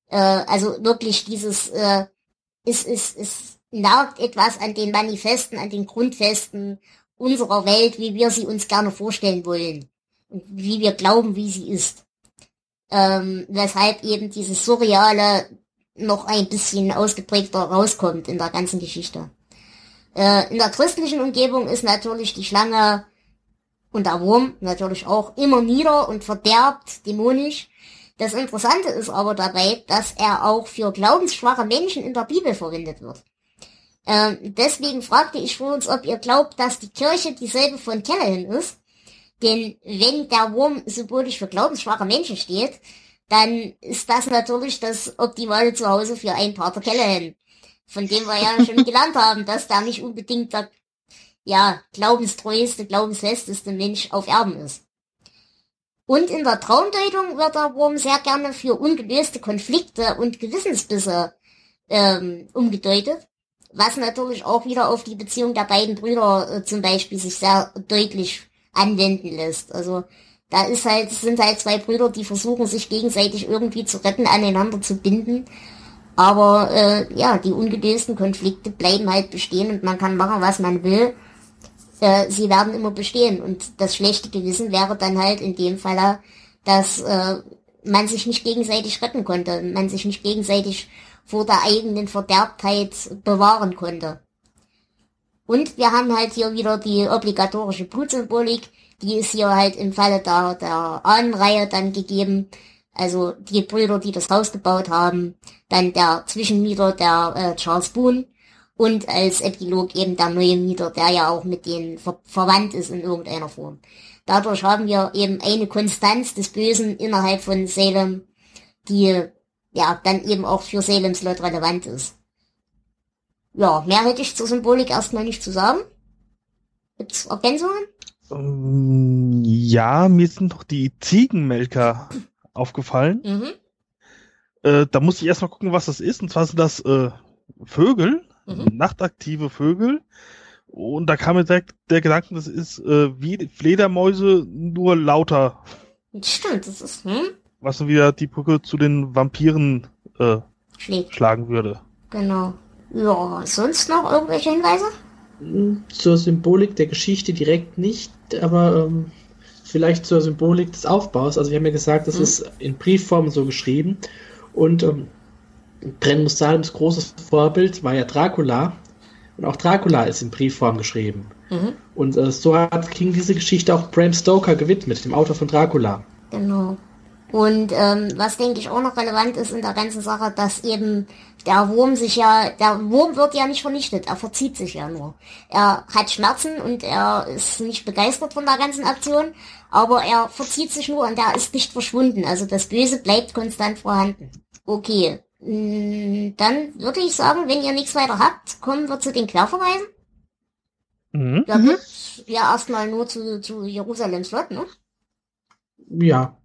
Äh, also wirklich dieses äh, ist ist ist nagt etwas an den Manifesten, an den Grundfesten unserer Welt, wie wir sie uns gerne vorstellen wollen und wie wir glauben, wie sie ist. Ähm, weshalb eben dieses Surreale noch ein bisschen ausgeprägter rauskommt in der ganzen Geschichte. Äh, in der christlichen Umgebung ist natürlich die Schlange und der Wurm natürlich auch immer nieder und verderbt, dämonisch. Das Interessante ist aber dabei, dass er auch für glaubensschwache Menschen in der Bibel verwendet wird. Ähm, deswegen fragte ich vor uns, ob ihr glaubt, dass die Kirche dieselbe von Callahan ist. Denn wenn der Wurm symbolisch für glaubensschwache Menschen steht, dann ist das natürlich das optimale Zuhause für ein Pater Callahan. Von dem wir ja schon gelernt haben, dass der nicht unbedingt der ja, glaubenstreueste, glaubensfesteste Mensch auf Erden ist. Und in der Traumdeutung wird der Wurm sehr gerne für ungelöste Konflikte und Gewissensbisse ähm, umgedeutet, was natürlich auch wieder auf die Beziehung der beiden Brüder äh, zum Beispiel sich sehr deutlich anwenden lässt. Also da ist halt, sind halt zwei Brüder, die versuchen sich gegenseitig irgendwie zu retten, aneinander zu binden. Aber äh, ja, die ungelösten Konflikte bleiben halt bestehen und man kann machen, was man will äh, sie werden immer bestehen. Und das schlechte Gewissen wäre dann halt in dem Falle, dass äh, man sich nicht gegenseitig retten konnte, man sich nicht gegenseitig vor der eigenen Verderbtheit bewahren konnte. Und wir haben halt hier wieder die obligatorische Blutsymbolik, die ist hier halt im Falle der, der Ahnenreihe dann gegeben. Also die Brüder, die das Haus gebaut haben, dann der Zwischenmieter, der äh, Charles Boone, und als Epilog eben der neue Mieter, der ja auch mit denen ver verwandt ist in irgendeiner Form. Dadurch haben wir eben eine Konstanz des Bösen innerhalb von Salem, die ja dann eben auch für Salems Lot relevant ist. Ja, mehr hätte ich zur Symbolik erstmal nicht zu sagen. Gibt's Ergänzungen? Ähm, ja, mir sind noch die Ziegenmelker aufgefallen. Mhm. Äh, da muss ich erstmal gucken, was das ist. Und zwar sind das äh, Vögel, mhm. nachtaktive Vögel. Und da kam mir direkt der Gedanke, das ist äh, wie Fledermäuse, nur lauter. Stimmt, das ist, hm? Was dann wieder die Brücke zu den Vampiren äh, schlagen würde. Genau. Ja, sonst noch irgendwelche Hinweise? Hm, zur Symbolik der Geschichte direkt nicht, aber ähm, vielleicht zur Symbolik des Aufbaus. Also wir haben ja gesagt, das hm. ist in Briefform so geschrieben. Und ähm, Brennmus Salems großes Vorbild war ja Dracula. Und auch Dracula ist in Briefform geschrieben. Mhm. Und äh, so hat King diese Geschichte auch Bram Stoker gewidmet, dem Autor von Dracula. Genau. Und ähm, was denke ich auch noch relevant ist in der ganzen Sache, dass eben der Wurm sich ja, der Wurm wird ja nicht vernichtet, er verzieht sich ja nur. Er hat Schmerzen und er ist nicht begeistert von der ganzen Aktion, aber er verzieht sich nur und er ist nicht verschwunden. Also das Böse bleibt konstant vorhanden. Okay, Mm, dann würde ich sagen, wenn ihr nichts weiter habt, kommen wir zu den Querverweisen. Mhm. Da wird ja erstmal nur zu, zu Jerusalems Slot, ne? Ja.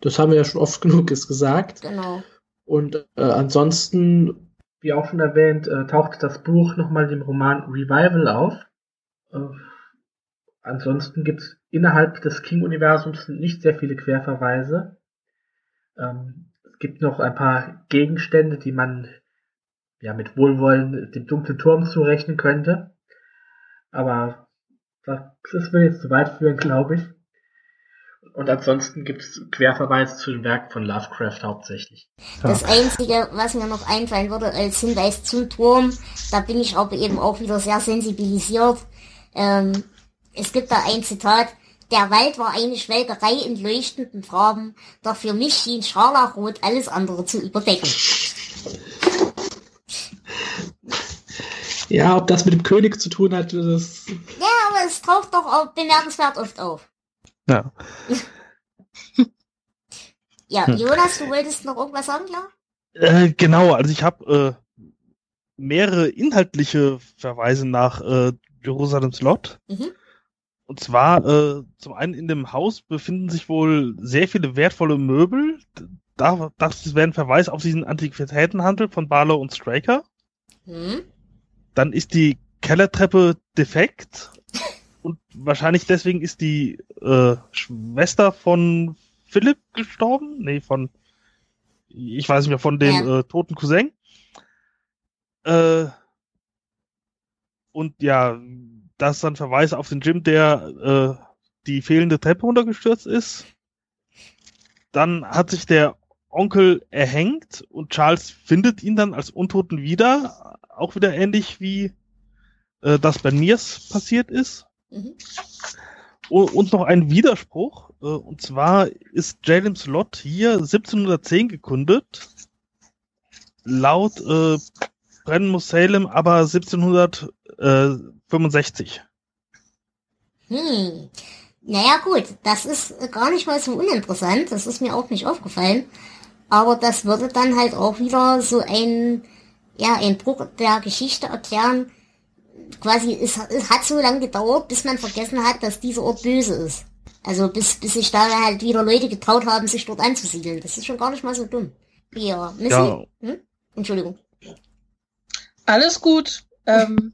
Das haben wir ja schon oft genug gesagt. Genau. Und äh, ansonsten, wie auch schon erwähnt, äh, taucht das Buch nochmal im Roman Revival auf. Äh, ansonsten gibt es innerhalb des King-Universums nicht sehr viele Querverweise. Ähm, gibt noch ein paar Gegenstände, die man ja mit Wohlwollen dem dunklen Turm zurechnen könnte. Aber das, das will jetzt zu weit führen, glaube ich. Und ansonsten gibt es Querverweis zu den Werken von Lovecraft hauptsächlich. Das Einzige, was mir noch einfallen würde als Hinweis zum Turm, da bin ich aber eben auch wieder sehr sensibilisiert. Ähm, es gibt da ein Zitat, der Wald war eine Schwelgerei in leuchtenden Farben, doch für mich schien Scharlachrot alles andere zu überdecken. Ja, ob das mit dem König zu tun hat, das. Ja, aber es taucht doch auch bemerkenswert oft auf. Ja. Ja, Hm. Jonas, du wolltest noch irgendwas sagen, klar? Äh, genau, also ich habe äh, mehrere inhaltliche Verweise nach äh, Jerusalems Lot. Mhm. Und zwar, äh, zum einen in dem Haus befinden sich wohl sehr viele wertvolle Möbel. Da, das wäre ein Verweis auf diesen Antiquitätenhandel von Barlow und Straker. Hm? Dann ist die Kellertreppe defekt. Und wahrscheinlich deswegen ist die äh, Schwester von Philipp gestorben. Nee, von, ich weiß nicht mehr, von dem Ja. äh, toten Cousin. Äh, und ja, das ist dann Verweis auf den Jim, der äh, die fehlende Treppe runtergestürzt ist. Dann hat sich der Onkel erhängt und Charles findet ihn dann als Untoten wieder. Auch wieder ähnlich wie äh, das bei Niers passiert ist. Mhm. Und noch ein Widerspruch. äh, Und zwar ist Jalen's Lot hier 1710 gegründet. Laut äh, Brennen muss Salem aber 1765. Hm. Naja gut, das ist gar nicht mal so uninteressant, das ist mir auch nicht aufgefallen. Aber das würde dann halt auch wieder so ein, ja, ein Bruch der Geschichte erklären. Quasi, es, es hat so lange gedauert, bis man vergessen hat, dass dieser Ort böse ist. Also bis, bis sich da halt wieder Leute getraut haben, sich dort anzusiedeln. Das ist schon gar nicht mal so dumm. Ja, Missy? Ja. Hm? Entschuldigung. Alles gut. Ähm,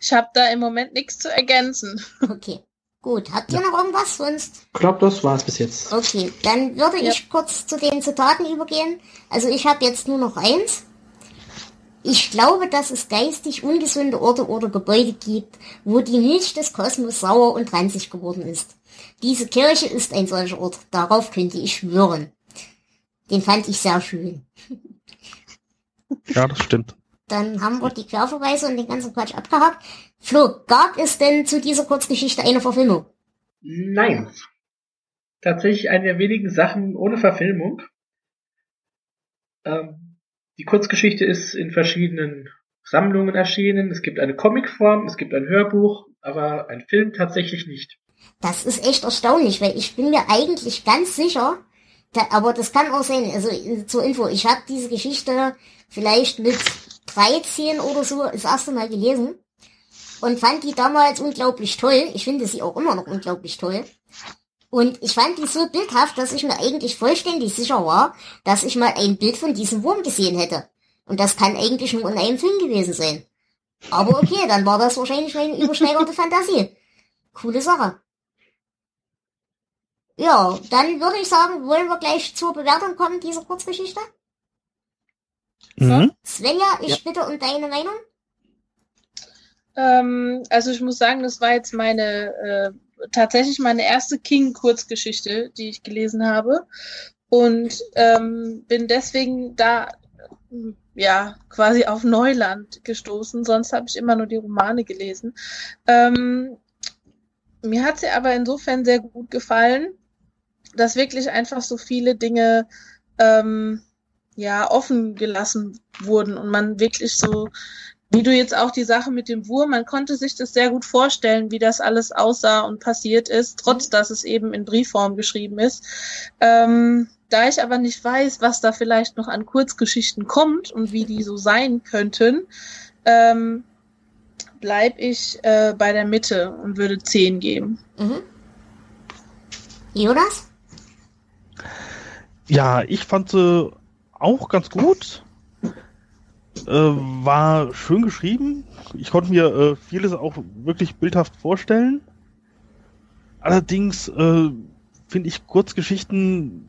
ich habe da im Moment nichts zu ergänzen. Okay. Gut, habt ihr noch irgendwas? Sonst Ich glaube, das war's bis jetzt. Okay, dann würde Ja. ich kurz zu den Zitaten übergehen. Also ich habe jetzt nur noch eins. Ich glaube, dass es geistig ungesunde Orte oder Gebäude gibt, wo die Milch des Kosmos sauer und ranzig geworden ist. Diese Kirche ist ein solcher Ort, darauf könnte ich schwören. Den fand ich sehr schön. Ja, das stimmt. Dann haben wir die Querverweise und den ganzen Quatsch abgehakt. Flo, gab es denn zu dieser Kurzgeschichte eine Verfilmung? Nein. Tatsächlich eine der wenigen Sachen ohne Verfilmung. Ähm, die Kurzgeschichte ist in verschiedenen Sammlungen erschienen. Es gibt eine Comicform, es gibt ein Hörbuch, aber ein Film tatsächlich nicht. Das ist echt erstaunlich, weil ich bin mir eigentlich ganz sicher, da, aber das kann auch sein, also äh, zur Info, ich habe diese Geschichte vielleicht mit 13 oder so das erste Mal gelesen und fand die damals unglaublich toll. Ich finde sie auch immer noch unglaublich toll. Und ich fand die so bildhaft, dass ich mir eigentlich vollständig sicher war, dass ich mal ein Bild von diesem Wurm gesehen hätte. Und das kann eigentlich nur in einem Film gewesen sein. Aber okay, dann war das wahrscheinlich meine übersteigerte Fantasie. Coole Sache. Ja, dann würde ich sagen, wollen wir gleich zur Bewertung kommen dieser Kurzgeschichte? Mhm. Svenja, ich bitte um deine Meinung. Ähm, also ich muss sagen, das war jetzt meine äh, tatsächlich meine erste King-Kurzgeschichte, die ich gelesen habe. Und ähm, bin deswegen da ja quasi auf Neuland gestoßen. Sonst habe ich immer nur die Romane gelesen. Ähm, mir hat sie aber insofern sehr gut gefallen, dass wirklich einfach so viele Dinge ähm, ja offen gelassen wurden und man wirklich so wie du jetzt auch die Sache mit dem Wurm, man konnte sich das sehr gut vorstellen, wie das alles aussah und passiert ist, trotz dass es eben in Briefform geschrieben ist. Ähm, da ich aber nicht weiß, was da vielleicht noch an Kurzgeschichten kommt und wie die so sein könnten, ähm, bleib ich äh, bei der Mitte und würde 10 geben. Mhm. Jonas? Ja, ich fand sie auch ganz gut. Äh, war schön geschrieben. Ich konnte mir äh, vieles auch wirklich bildhaft vorstellen. Allerdings äh, finde ich Kurzgeschichten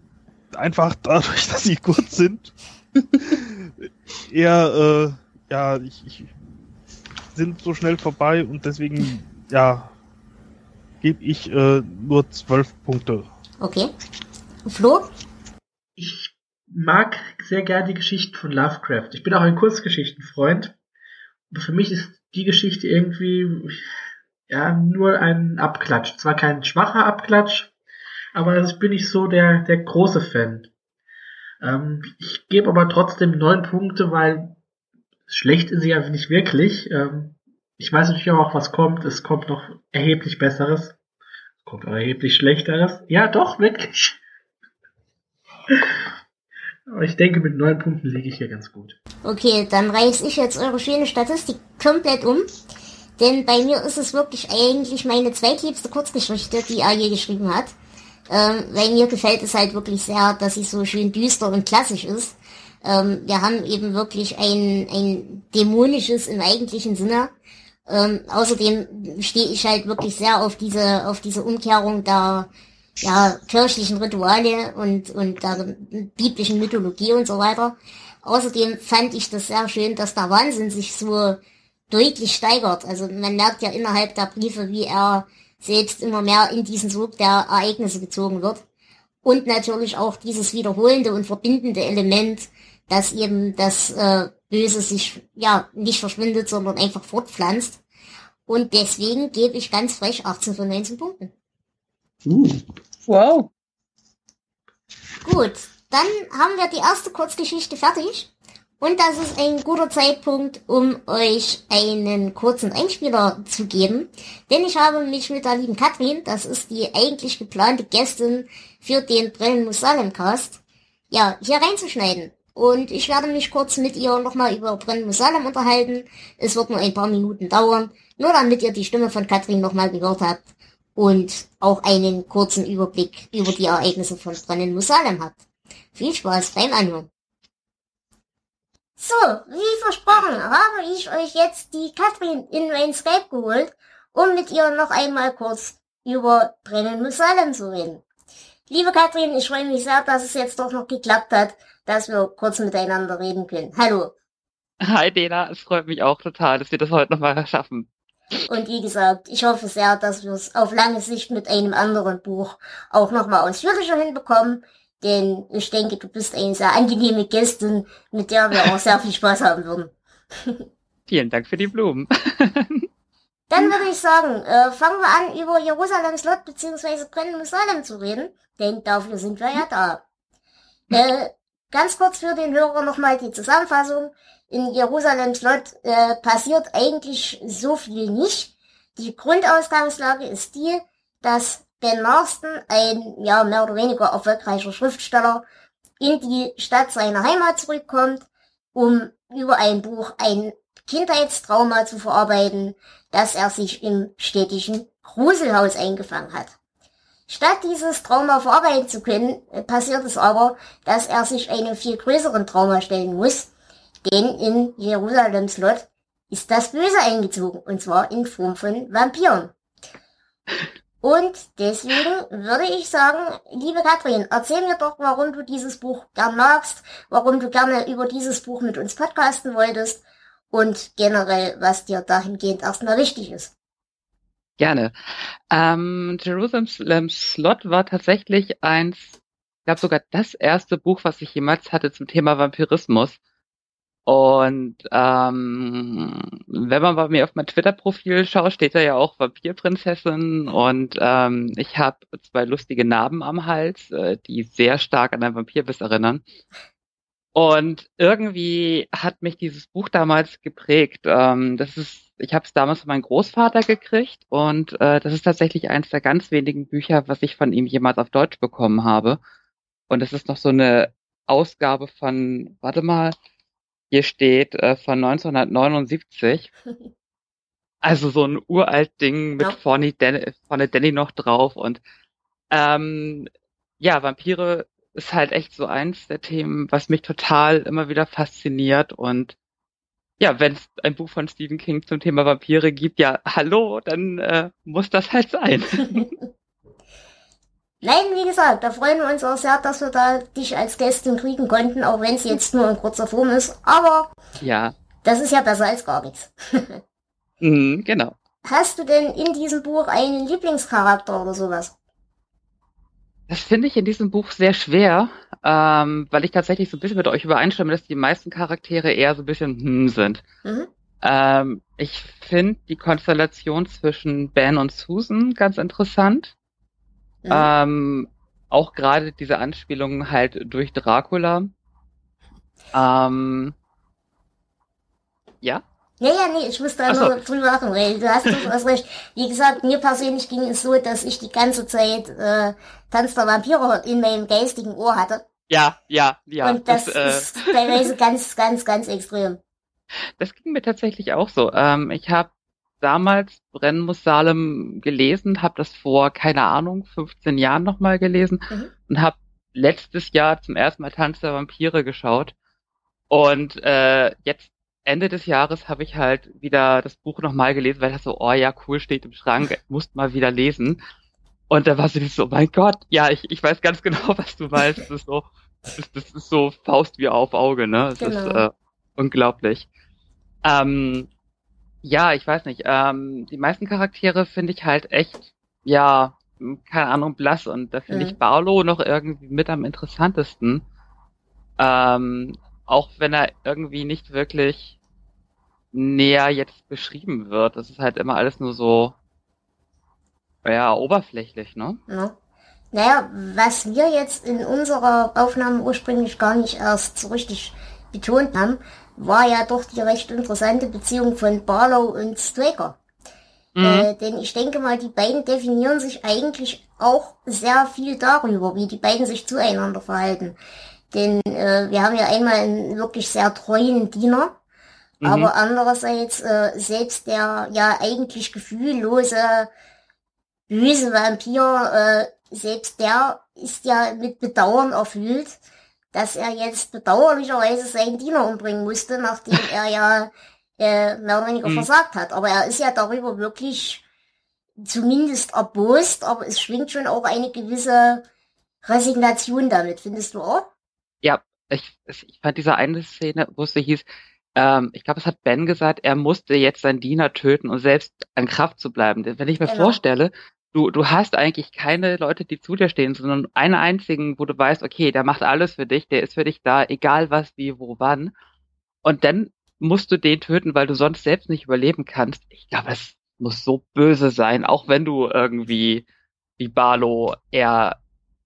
einfach dadurch, dass sie kurz sind, eher, äh, ja, ich, ich sind so schnell vorbei und deswegen, ja, gebe ich äh, nur zwölf Punkte. Okay. Flo? Ich mag sehr gerne die Geschichten von Lovecraft. Ich bin auch ein Kurzgeschichtenfreund. Aber für mich ist die Geschichte irgendwie ja nur ein Abklatsch. Zwar kein schwacher Abklatsch, aber ich bin nicht so der, der große Fan. Ähm, ich gebe aber trotzdem neun Punkte, weil schlecht ist sie ja nicht wirklich. Ähm, ich weiß natürlich auch, was kommt. Es kommt noch erheblich Besseres. Es kommt auch erheblich Schlechteres. Ja, doch, wirklich. Aber ich denke, mit neun Punkten liege ich hier ganz gut. Okay, dann reiß ich jetzt eure schöne Statistik komplett um. Denn bei mir ist es wirklich eigentlich meine zweitliebste Kurzgeschichte, die er je geschrieben hat. Ähm, weil mir gefällt es halt wirklich sehr, dass sie so schön düster und klassisch ist. Ähm, wir haben eben wirklich ein, ein dämonisches im eigentlichen Sinne. Ähm, außerdem stehe ich halt wirklich sehr auf diese, auf diese Umkehrung der ja, kirchlichen Rituale und, und der biblischen Mythologie und so weiter. Außerdem fand ich das sehr schön, dass der Wahnsinn sich so deutlich steigert. Also man merkt ja innerhalb der Briefe, wie er selbst immer mehr in diesen Sog der Ereignisse gezogen wird. Und natürlich auch dieses wiederholende und verbindende Element, dass eben das äh, Böse sich ja nicht verschwindet, sondern einfach fortpflanzt. Und deswegen gebe ich ganz frech 18 von 19 Punkten. Uh. Wow. Gut, dann haben wir die erste Kurzgeschichte fertig. Und das ist ein guter Zeitpunkt, um euch einen kurzen Einspieler zu geben. Denn ich habe mich mit der lieben Katrin, das ist die eigentlich geplante Gästin für den Brillen Musalem Cast, ja, hier reinzuschneiden. Und ich werde mich kurz mit ihr nochmal über Brillen Musalem unterhalten. Es wird nur ein paar Minuten dauern, nur damit ihr die Stimme von Katrin nochmal gehört habt und auch einen kurzen Überblick über die Ereignisse von Brennen Musalem habt. Viel Spaß beim Anhören. So, wie versprochen, habe ich euch jetzt die Katrin in mein Skype geholt, um mit ihr noch einmal kurz über Brennen Musalem zu reden. Liebe Katrin, ich freue mich sehr, dass es jetzt doch noch geklappt hat, dass wir kurz miteinander reden können. Hallo. Hi Dena, es freut mich auch total, dass wir das heute nochmal schaffen. Und wie gesagt, ich hoffe sehr, dass wir es auf lange Sicht mit einem anderen Buch auch nochmal ausführlicher hinbekommen. Denn ich denke, du bist eine sehr angenehme Gästin, mit der wir auch sehr viel Spaß haben würden. Vielen Dank für die Blumen. Dann würde ich sagen, äh, fangen wir an, über Jerusalems Lot bzw. Brennen Salem zu reden, denn dafür sind wir ja da. Äh, ganz kurz für den Hörer nochmal die Zusammenfassung. In Jerusalems Lot äh, passiert eigentlich so viel nicht. Die Grundausgangslage ist die, dass Ben Marston, ein ja mehr oder weniger erfolgreicher Schriftsteller, in die Stadt seiner Heimat zurückkommt, um über ein Buch ein Kindheitstrauma zu verarbeiten, das er sich im städtischen Gruselhaus eingefangen hat. Statt dieses Trauma verarbeiten zu können, passiert es aber, dass er sich einem viel größeren Trauma stellen muss, denn in Jerusalems Lot ist das Böse eingezogen, und zwar in Form von Vampiren. Und deswegen würde ich sagen, liebe Katrin, erzähl mir doch, warum du dieses Buch gern magst, warum du gerne über dieses Buch mit uns podcasten wolltest und generell, was dir dahingehend erstmal wichtig ist. Gerne. Ähm, Jerusalem's Slot war tatsächlich eins, ich glaube sogar das erste Buch, was ich jemals hatte zum Thema Vampirismus. Und ähm, wenn man bei mir auf mein Twitter-Profil schaut, steht da ja auch Vampirprinzessin und ähm, ich habe zwei lustige Narben am Hals, äh, die sehr stark an ein Vampirbiss erinnern. Und irgendwie hat mich dieses Buch damals geprägt. Ähm, das ist, ich habe es damals von meinem Großvater gekriegt und äh, das ist tatsächlich eines der ganz wenigen Bücher, was ich von ihm jemals auf Deutsch bekommen habe. Und das ist noch so eine Ausgabe von, warte mal, hier steht äh, von 1979. Also so ein uralt Ding mit ja. vorne, Dan vorne Danny noch drauf und ähm, ja, Vampire ist halt echt so eins der Themen, was mich total immer wieder fasziniert und ja, wenn es ein Buch von Stephen King zum Thema Vampire gibt, ja, hallo, dann äh, muss das halt sein. Nein, wie gesagt, da freuen wir uns auch sehr, dass wir da dich als Gästin kriegen konnten, auch wenn es jetzt nur in kurzer Form ist. Aber ja, das ist ja besser als gar nichts. mhm, genau. Hast du denn in diesem Buch einen Lieblingscharakter oder sowas? Das finde ich in diesem Buch sehr schwer, ähm, weil ich tatsächlich so ein bisschen mit euch übereinstimme, dass die meisten Charaktere eher so ein bisschen hm sind. Mhm. Ähm, ich finde die Konstellation zwischen Ben und Susan ganz interessant. Mhm. Ähm, auch gerade diese Anspielungen halt durch Dracula. Ähm, ja? Ja, ja, nee, ich muss da so. nur drüber lachen, weil du hast, du hast recht. Wie gesagt, mir persönlich ging es so, dass ich die ganze Zeit äh, Tanz der Vampire in meinem geistigen Ohr hatte. Ja, ja, ja. und das, äh, ist teilweise ganz, ganz, ganz extrem. Das ging mir tatsächlich auch so. Ähm, ich habe damals Brennen muss Salem gelesen, habe das vor, keine Ahnung, 15 Jahren nochmal gelesen Mhm. und habe letztes Jahr zum ersten Mal Tanz der Vampire geschaut. Und äh, jetzt Ende des Jahres habe ich halt wieder das Buch nochmal gelesen, weil das so, oh ja, cool, steht im Schrank, musst mal wieder lesen. Und da war sie so, mein Gott, ja, ich, ich weiß ganz genau, was du meinst. Das ist so, das, das ist so Faust wie auf Auge, ne? Ist Genau. äh, unglaublich. Ähm, ja, ich weiß nicht. Ähm, die meisten Charaktere finde ich halt echt, ja, keine Ahnung, blass. Und da finde Mhm. ich Barlow noch irgendwie mit am interessantesten. Ähm, auch wenn er irgendwie nicht wirklich näher jetzt beschrieben wird. Das ist halt immer alles nur so, ja, oberflächlich, ne? Ja. Naja, was wir jetzt in unserer Aufnahme ursprünglich gar nicht erst so richtig betont haben, war ja doch die recht interessante Beziehung von Barlow und Straker. Mhm. Äh, denn ich denke mal, die beiden definieren sich eigentlich auch sehr viel darüber, wie die beiden sich zueinander verhalten. Denn äh, wir haben ja einmal einen wirklich sehr treuen Diener, Mhm. aber andererseits äh, selbst der ja eigentlich gefühllose, böse Vampir, äh, selbst der ist ja mit Bedauern erfüllt, dass er jetzt bedauerlicherweise seinen Diener umbringen musste, nachdem er ja äh, mehr oder weniger Mhm. versagt hat. Aber er ist ja darüber wirklich zumindest erbost, aber es schwingt schon auch eine gewisse Resignation damit, findest du auch? Ja, ich, ich fand diese eine Szene, wo es hieß, ähm, ich glaube, es hat Ben gesagt, er musste jetzt seinen Diener töten, um selbst an Kraft zu bleiben. Wenn ich mir Genau. vorstelle, du, du hast eigentlich keine Leute, die zu dir stehen, sondern einen einzigen, wo du weißt, okay, der macht alles für dich, der ist für dich da, egal was, wie, wo, wann. Und dann musst du den töten, weil du sonst selbst nicht überleben kannst. Ich glaube, es muss so böse sein, auch wenn du irgendwie wie Barlow eher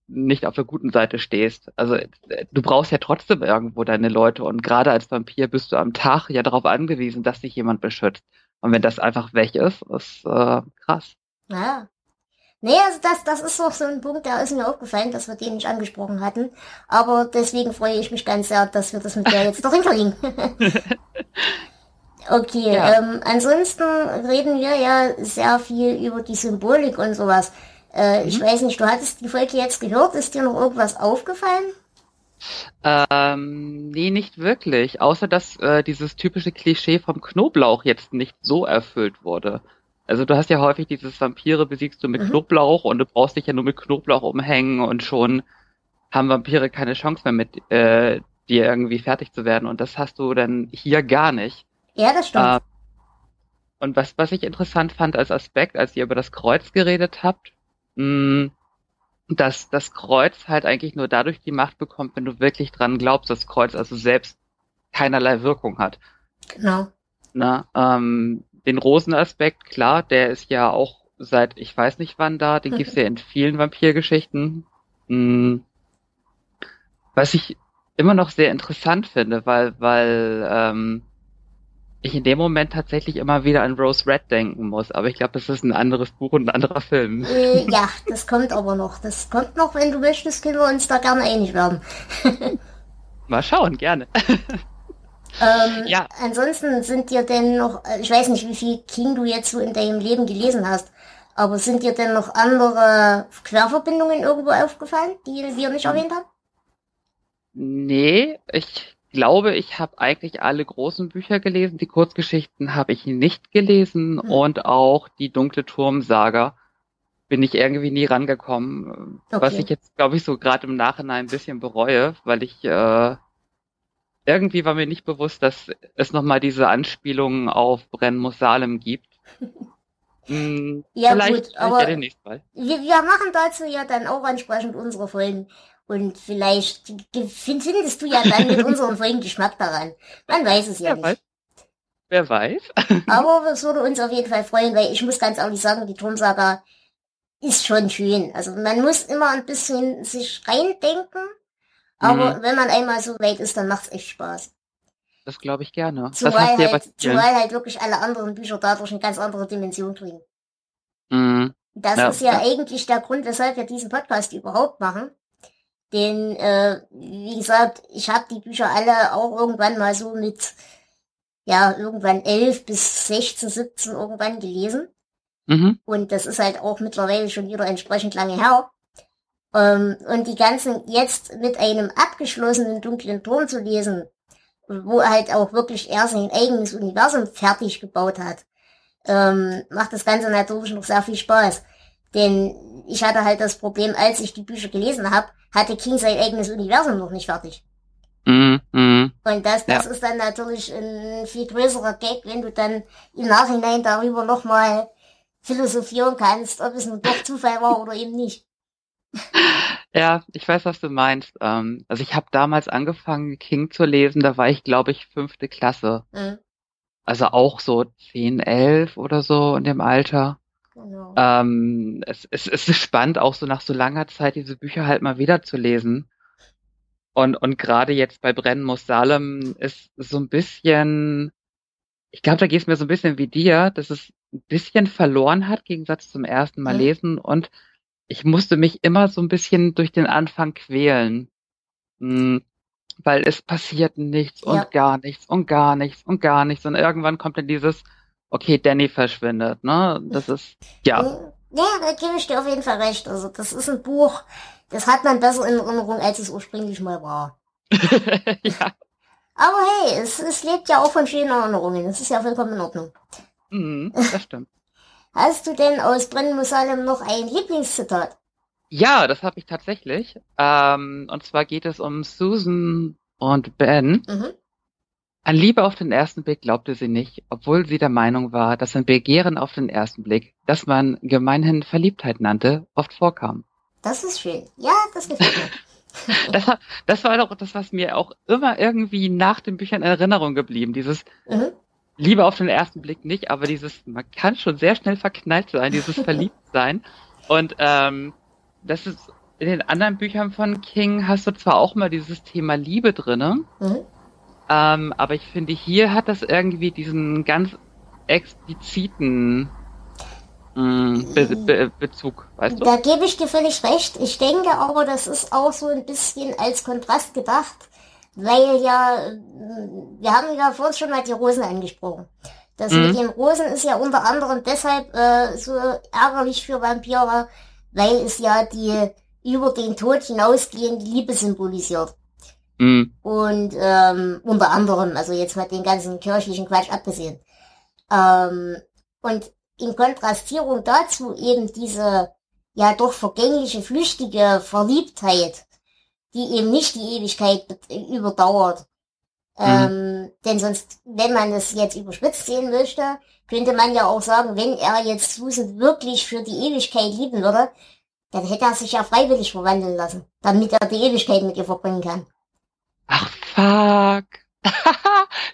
nicht auf der guten Seite stehst. Also äh, du brauchst ja trotzdem irgendwo deine Leute und gerade als Vampir bist du am Tag ja darauf angewiesen, dass dich jemand beschützt. Und wenn das einfach weg ist, ist äh, krass. Ja. Nee, also das, das ist doch so ein Punkt, der ist mir aufgefallen, dass wir den nicht angesprochen hatten. Aber deswegen freue ich mich ganz sehr, dass wir das mit der jetzt doch hinterlegen. okay, Ja. ähm, ansonsten reden wir ja sehr viel über die Symbolik und sowas. Äh, Ich Mhm. weiß nicht, du hattest die Folge jetzt gehört, ist dir noch irgendwas aufgefallen? Ähm, nee, nicht wirklich. Außer dass äh, dieses typische Klischee vom Knoblauch jetzt nicht so erfüllt wurde. Also du hast ja häufig dieses Vampire besiegst du mit Mhm. Knoblauch und du brauchst dich ja nur mit Knoblauch umhängen und schon haben Vampire keine Chance mehr mit äh, dir irgendwie fertig zu werden. Und das hast du dann hier gar nicht. Ja, das stimmt. Äh, und was, was ich interessant fand als Aspekt, als ihr über das Kreuz geredet habt, mh, dass das Kreuz halt eigentlich nur dadurch die Macht bekommt, wenn du wirklich dran glaubst, dass das Kreuz also selbst keinerlei Wirkung hat. genau. Ne? Ähm, den Rosenaspekt, klar, der ist ja auch seit ich weiß nicht wann da, den gibt's ja in vielen Vampirgeschichten. Mh, was ich immer noch sehr interessant finde, weil, weil ähm, ich in dem Moment tatsächlich immer wieder an Rose Red denken muss. Aber ich glaube, das ist ein anderes Buch und ein anderer Film. Äh, ja, das kommt aber noch. Das kommt noch, wenn du möchtest, können wir uns da gerne einig werden. Mal schauen, gerne. Ähm, Ja. Ansonsten sind dir denn noch, äh, ich weiß nicht, wie viel King du jetzt so in deinem Leben gelesen hast, aber sind dir denn noch andere Querverbindungen irgendwo aufgefallen, die wir nicht erwähnt haben? Nee, ich glaube, ich habe eigentlich alle großen Bücher gelesen. Die Kurzgeschichten habe ich nicht gelesen Hm. und auch die Dunkle Turmsaga bin ich irgendwie nie rangekommen. Was Okay. ich jetzt, glaube ich, so gerade im Nachhinein ein bisschen bereue, weil ich äh, irgendwie war mir nicht bewusst, dass es nochmal diese Anspielungen auf Brenn muss Salem gibt. Hm, Ja, vielleicht, gut, aber- ja. Wir, wir machen dazu ja dann auch entsprechend unsere Folgen. Und vielleicht findest du ja dann mit unserem Folgen Geschmack daran. Man weiß es ja Wer weiß. nicht. Wer weiß. Aber es würde uns auf jeden Fall freuen, weil ich muss ganz ehrlich sagen, die Turmsaga ist schon schön. Also man muss immer ein bisschen sich reindenken. Aber Mhm. wenn man einmal so weit ist, dann macht's echt Spaß. Das glaube ich gerne. Zumal halt, vielen. zumal halt wirklich alle anderen Bücher dadurch eine ganz andere Dimension kriegen. Mhm. Das Ja, ist ja, ja. eigentlich der Grund, weshalb wir diesen Podcast überhaupt machen. Denn, äh, wie gesagt, ich habe die Bücher alle auch irgendwann mal so mit, ja, irgendwann 11 bis 16, 17 irgendwann gelesen. Mhm. Und das ist halt auch mittlerweile schon wieder entsprechend lange her. Ähm, und die ganzen jetzt mit einem abgeschlossenen dunklen Turm zu lesen, wo er halt auch wirklich er sein eigenes Universum fertig gebaut hat, ähm, macht das Ganze natürlich noch sehr viel Spaß. Denn ich hatte halt das Problem, als ich die Bücher gelesen habe, hatte King sein eigenes Universum noch nicht fertig. Mhm. Und das, das Ja. ist dann natürlich ein viel größerer Gag, wenn du dann im Nachhinein darüber nochmal philosophieren kannst, ob es nun doch Zufall war oder eben nicht. Ja, ich weiß, was du meinst. Ähm, also ich habe damals angefangen, King zu lesen, da war ich, glaube ich, fünfte Klasse. Mhm, Also auch so 10, 11 oder so in dem Alter. genau. Ähm, es, es, es ist spannend, auch so nach so langer Zeit diese Bücher halt mal wieder zu lesen. Und, und gerade jetzt bei Brennen muss Salem ist so ein bisschen, ich glaube, da geht es mir so ein bisschen wie dir, dass es ein bisschen verloren hat, im Gegensatz zum ersten Mal Mhm. lesen. Und ich musste mich immer so ein bisschen durch den Anfang quälen. Hm, weil es passiert nichts und Ja. gar nichts und gar nichts und gar nichts. Und irgendwann kommt dann dieses, okay, Danny verschwindet, ne? Das ist, ja. Ja, da gebe ich dir auf jeden Fall recht. Also das ist ein Buch, das hat man besser in Erinnerung, als es ursprünglich mal war. ja. Aber hey, es, es lebt ja auch von schönen Erinnerungen. Das ist ja vollkommen in Ordnung. Mhm, das stimmt. Hast du denn aus Brennen muss Salem noch ein Lieblingszitat? Ja, das habe ich tatsächlich. Ähm, und zwar geht es um Susan und Ben. Mhm. An Liebe auf den ersten Blick glaubte sie nicht, obwohl sie der Meinung war, dass ein Begehren auf den ersten Blick, das man gemeinhin Verliebtheit nannte, oft vorkam. Das ist schön. Ja, das gefällt mir. Das, war- das war doch das, was mir auch immer irgendwie nach den Büchern in Erinnerung geblieben. Dieses Mhm. Liebe auf den ersten Blick nicht, aber dieses, man kann schon sehr schnell verknallt sein, dieses Verliebtsein. Und ähm, das ist in den anderen Büchern von King hast du zwar auch mal dieses Thema Liebe drinne, Mhm. ähm, aber ich finde, hier hat das irgendwie diesen ganz expliziten mh, Be Be Bezug, weißt du? Da gebe ich dir völlig recht. Ich denke aber, das ist auch so ein bisschen als Kontrast gedacht, weil ja, wir haben ja vorhin schon mal die Rosen angesprochen. Das Mhm. mit den Rosen ist ja unter anderem deshalb äh, so ärgerlich für Vampire, weil es ja die über den Tod hinausgehende Liebe symbolisiert. Mhm. Und ähm, unter anderem, also jetzt mal den ganzen kirchlichen Quatsch abgesehen. Ähm, und in Kontrastierung dazu eben diese ja doch vergängliche, flüchtige Verliebtheit, die eben nicht die Ewigkeit überdauert. Ähm, denn sonst, wenn man es jetzt überspitzt sehen möchte, könnte man ja auch sagen, wenn er jetzt Susan wirklich für die Ewigkeit lieben würde, dann hätte er sich ja freiwillig verwandeln lassen, damit er die Ewigkeit mit ihr verbringen kann. Ach, fuck.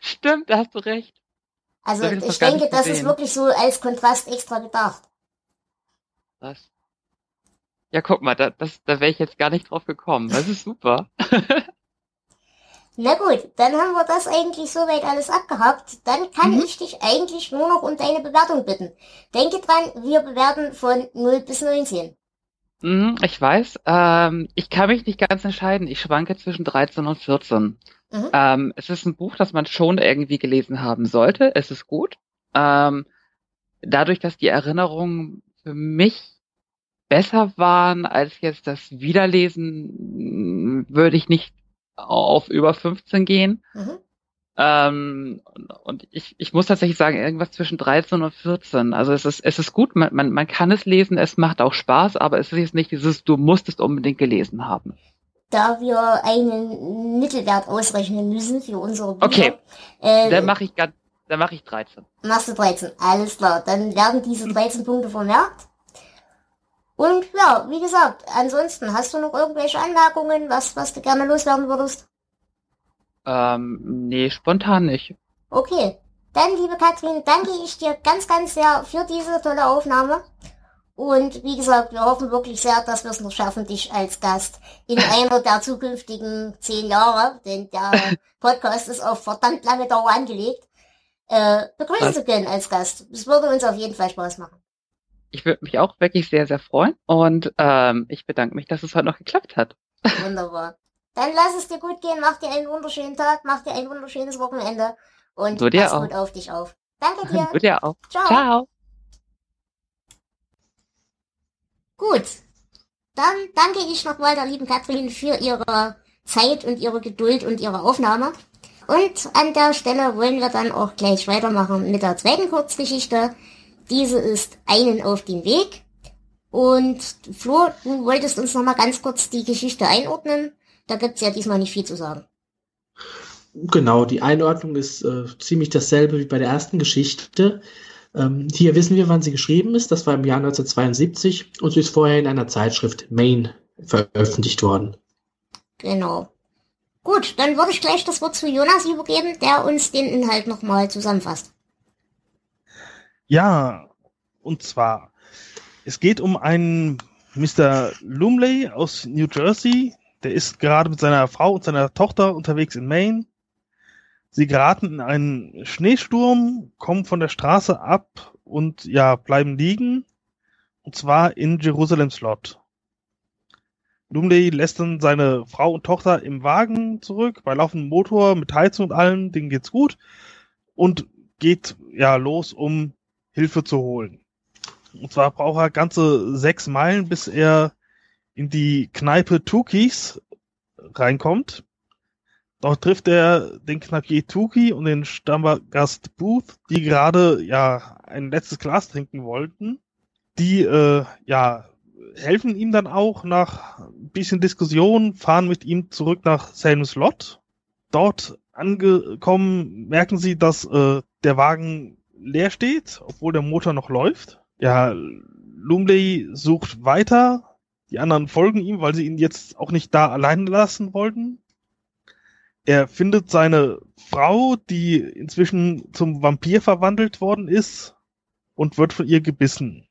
Stimmt, da hast du recht. Also ich denke, das ist wirklich so als Kontrast extra gedacht. Was? Ja, guck mal, da, das, da wäre ich jetzt gar nicht drauf gekommen. Das ist super. Na gut, dann haben wir das eigentlich soweit alles abgehakt. Dann kann Mhm. ich dich eigentlich nur noch um deine Bewertung bitten. Denke dran, wir bewerten von 0 bis 19. Mhm, ich weiß. Ähm, ich kann mich nicht ganz entscheiden. Ich schwanke zwischen 13 und 14. Mhm. Ähm, es ist ein Buch, das man schon irgendwie gelesen haben sollte. Es ist gut. Ähm, dadurch, dass die Erinnerungen für mich besser waren als jetzt das Wiederlesen, würde ich nicht auf über 15 gehen. Mhm. Ähm, und- ich, ich muss tatsächlich sagen, irgendwas zwischen 13 und 14. Also es ist, es ist gut, man, man, man kann es lesen, es macht auch Spaß, aber es ist jetzt nicht dieses, du musst es unbedingt gelesen haben. Da wir einen Mittelwert ausrechnen müssen für unsere Bücher. Okay. Äh, Dann mache ich Dann mache ich 13. Machst du 13, alles klar. Dann werden diese 13 Punkte vermerkt. Und ja, wie gesagt, ansonsten hast du noch irgendwelche Anmerkungen, was, was du gerne loswerden würdest? Ähm, nee, spontan nicht. Okay. Dann, liebe Katrin, danke ich dir ganz, ganz sehr für diese tolle Aufnahme. Und wie gesagt, wir hoffen wirklich sehr, dass wir es noch schaffen, dich als Gast in einer der zukünftigen zehn Jahre, denn der Podcast ist auf verdammt lange Dauer angelegt, äh, begrüßen Was? zu können als Gast. Es würde uns auf jeden Fall Spaß machen. Ich würde mich auch wirklich sehr, sehr freuen. Und ähm, ich bedanke mich, dass es heute noch geklappt hat. Wunderbar. Dann lass es dir gut gehen, mach dir einen wunderschönen Tag, mach dir ein wunderschönes Wochenende und Du dir pass auch. gut auf dich auf. Danke dir. Wird ja auch. Ciao. Ciao. Gut. Dann danke ich nochmal der lieben Katrin für ihre Zeit und ihre Geduld und ihre Aufnahme. Und an der Stelle wollen wir dann auch gleich weitermachen mit der zweiten Kurzgeschichte. Diese ist einen auf den Weg. Und Flo, du wolltest uns nochmal ganz kurz die Geschichte einordnen. Da gibt's ja diesmal nicht viel zu sagen. Genau, die Einordnung ist äh, ziemlich dasselbe wie bei der ersten Geschichte. Ähm, hier wissen wir, wann sie geschrieben ist. Das war im Jahr 1972 und sie ist vorher in einer Zeitschrift Maine veröffentlicht worden. Genau. Gut, dann würde ich gleich das Wort zu Jonas übergeben, der uns den Inhalt nochmal zusammenfasst. Ja, und zwar, es geht um einen Mr. Lumley aus New Jersey. Der ist gerade mit seiner Frau und seiner Tochter unterwegs in Maine. Sie geraten in einen Schneesturm, kommen von der Straße ab und ja, bleiben liegen. Und zwar in Jerusalem Slot. Lumley lässt dann seine Frau und Tochter im Wagen zurück, bei laufendem Motor, mit Heizung und allem, denen geht's gut. Und geht ja los, um Hilfe zu holen. Und zwar braucht er ganze sechs Meilen, bis er in die Kneipe Tukis reinkommt. Dort trifft er den Kneipier Tuki und den Stammgast Booth, die gerade ja ein letztes Glas trinken wollten. Die äh, ja helfen ihm dann auch nach ein bisschen Diskussion, fahren mit ihm zurück nach Salem's Lot. Dort angekommen merken sie, dass äh, der Wagen leer steht, obwohl der Motor noch läuft. Ja, Lumley sucht weiter. Die anderen folgen ihm, weil sie ihn jetzt auch nicht da allein lassen wollten. Er findet seine Frau, die inzwischen zum Vampir verwandelt worden ist und wird von ihr gebissen.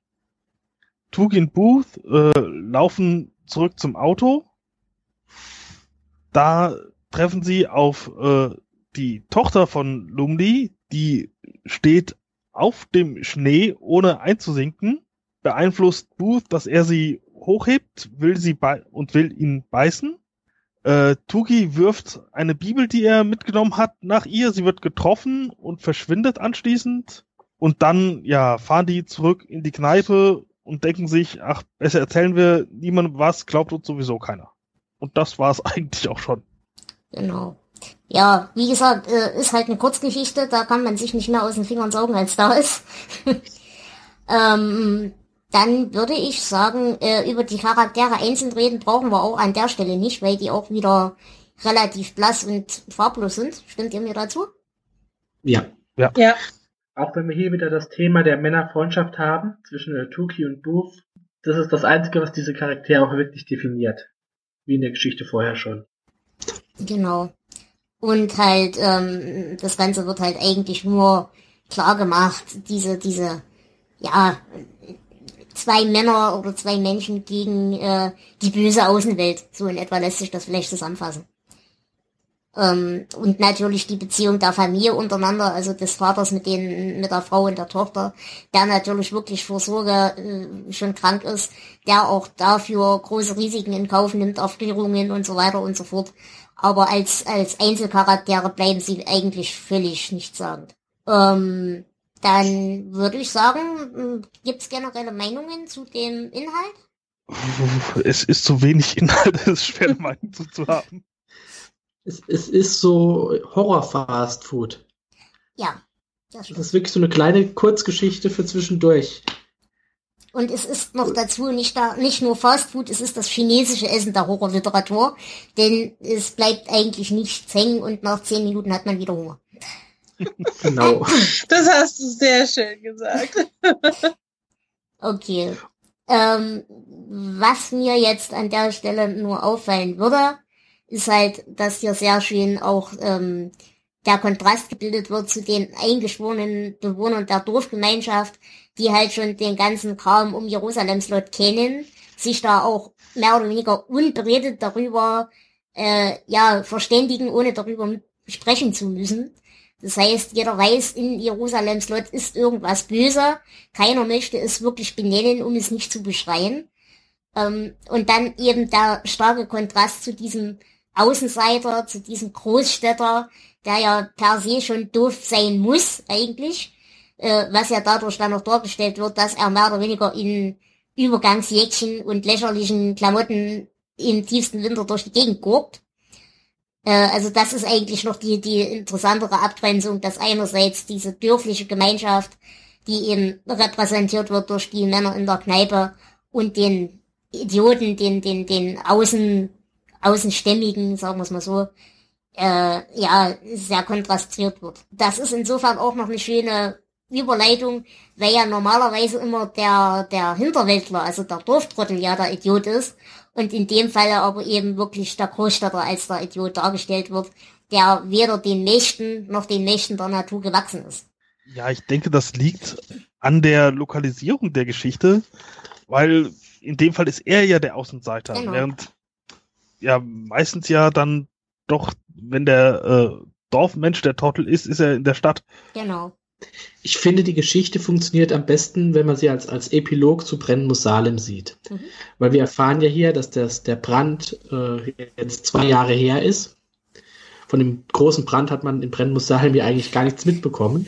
Tugin Booth äh, laufen zurück zum Auto. Da treffen sie auf äh, die Tochter von Lumley, die steht auf dem Schnee, ohne einzusinken, beeinflusst Booth, dass er sie hochhebt, will sie bei und will ihn beißen. Äh, Tuki wirft eine Bibel, die er mitgenommen hat, nach ihr. Sie wird getroffen und verschwindet anschließend. Und dann, ja, fahren die zurück in die Kneipe und denken sich, ach, besser erzählen wir niemandem was, glaubt uns sowieso keiner. Und das war es eigentlich auch schon. Genau. Ja, wie gesagt, äh, ist halt eine Kurzgeschichte, da kann man sich nicht mehr aus den Fingern saugen, als da ist. ähm, dann würde ich sagen, äh, über die Charaktere einzeln reden brauchen wir auch an der Stelle nicht, weil die auch wieder relativ blass und farblos sind. Stimmt ihr mir dazu? Ja. Ja, Auch wenn wir hier wieder das Thema der Männerfreundschaft haben, zwischen äh, Tuki und Booth, das ist das Einzige, was diese Charaktere auch wirklich definiert. Wie in der Geschichte vorher schon. Genau. Und halt, ähm, das Ganze wird halt eigentlich nur klar gemacht, diese, diese, ja, zwei Männer oder zwei Menschen gegen äh, die böse Außenwelt. So in etwa lässt sich das vielleicht zusammenfassen. Ähm, und natürlich die Beziehung der Familie untereinander, also des Vaters mit den, mit der Frau und der Tochter, der natürlich wirklich vor Sorge äh, schon krank ist, der auch dafür große Risiken in Kauf nimmt, Aufklärungen und so weiter und so fort. Aber als, als Einzelcharaktere bleiben sie eigentlich völlig nichtssagend. Ähm, dann würde ich sagen, gibt es generelle Meinungen zu dem Inhalt? Es ist zu wenig Inhalt, es ist schwer, eine Meinung zu, zu haben. Es, es ist so Horror-Fast-Food. Ja, das Das ist wirklich so eine kleine Kurzgeschichte für zwischendurch. Und es ist noch dazu nicht, da, nicht nur Fastfood, es ist das chinesische Essen der Horrorliteratur, denn es bleibt eigentlich nichts hängen und nach zehn Minuten hat man wieder Hunger. Genau. Das hast du sehr schön gesagt. Okay. Ähm, was mir jetzt an der Stelle nur auffallen würde, ist halt, dass hier sehr schön auch ähm, der Kontrast gebildet wird zu den eingeschworenen Bewohnern der Dorfgemeinschaft, die halt schon den ganzen Kram um Jerusalems Lot kennen, sich da auch mehr oder weniger unberedet darüber äh, ja verständigen, ohne darüber sprechen zu müssen. Das heißt, jeder weiß, in Jerusalems Lot ist irgendwas böse. Keiner möchte es wirklich benennen, um es nicht zu beschreien. Ähm, und dann eben der starke Kontrast zu diesem Außenseiter, zu diesem Großstädter, der ja per se schon doof sein muss, eigentlich. Äh, was ja dadurch dann noch dargestellt wird, dass er mehr oder weniger in Übergangsjäckchen und lächerlichen Klamotten im tiefsten Winter durch die Gegend guckt. Äh, also das ist eigentlich noch die, die interessantere Abgrenzung, dass einerseits diese dörfliche Gemeinschaft, die eben repräsentiert wird durch die Männer in der Kneipe und den Idioten, den, den, den Außen, Außenstämmigen, sagen wir es mal so, äh, ja, sehr kontrastiert wird. Das ist insofern auch noch eine schöne Überleitung, weil ja normalerweise immer der, der Hinterwäldler, also der Dorftrottel ja der Idiot ist und in dem Falle aber eben wirklich der Großstädter als der Idiot dargestellt wird, der weder den Mächten noch den Mächten der Natur gewachsen ist. Ja, ich denke, das liegt an der Lokalisierung der Geschichte, weil in dem Fall ist er ja der Außenseiter, Genau. während ja meistens ja dann doch, wenn der äh, Dorfmensch der Trottel ist, ist er in der Stadt. Genau. Ich finde, die Geschichte funktioniert am besten, wenn man sie als, als Epilog zu Brennen muss Salem sieht. Mhm. Weil wir erfahren ja hier, dass das, der Brand äh, jetzt zwei Jahre her ist. Von dem großen Brand hat man in Brennen muss Salem ja eigentlich gar nichts mitbekommen.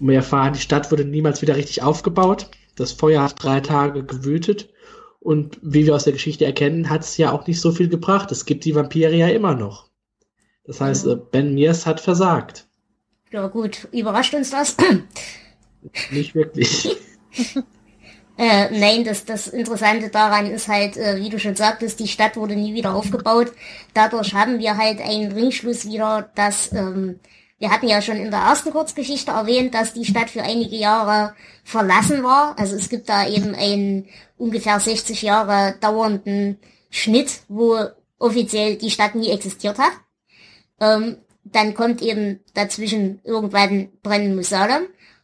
Und wir erfahren, die Stadt wurde niemals wieder richtig aufgebaut. Das Feuer hat drei Tage gewütet. Und wie wir aus der Geschichte erkennen, hat es ja auch nicht so viel gebracht. Es gibt die Vampire ja immer noch. Das heißt, äh, Ben Mears hat versagt. Ja gut, überrascht uns das? Nicht wirklich. Äh, nein, das, das Interessante daran ist halt, äh, wie du schon sagtest, die Stadt wurde nie wieder aufgebaut. Dadurch haben wir halt einen Ringschluss wieder, dass ähm, wir hatten ja schon in der ersten Kurzgeschichte erwähnt, dass die Stadt für einige Jahre verlassen war. Also es gibt da eben einen ungefähr 60 Jahre dauernden Schnitt, wo offiziell die Stadt nie existiert hat. Ähm, dann kommt eben dazwischen irgendwann Brennen Musalem.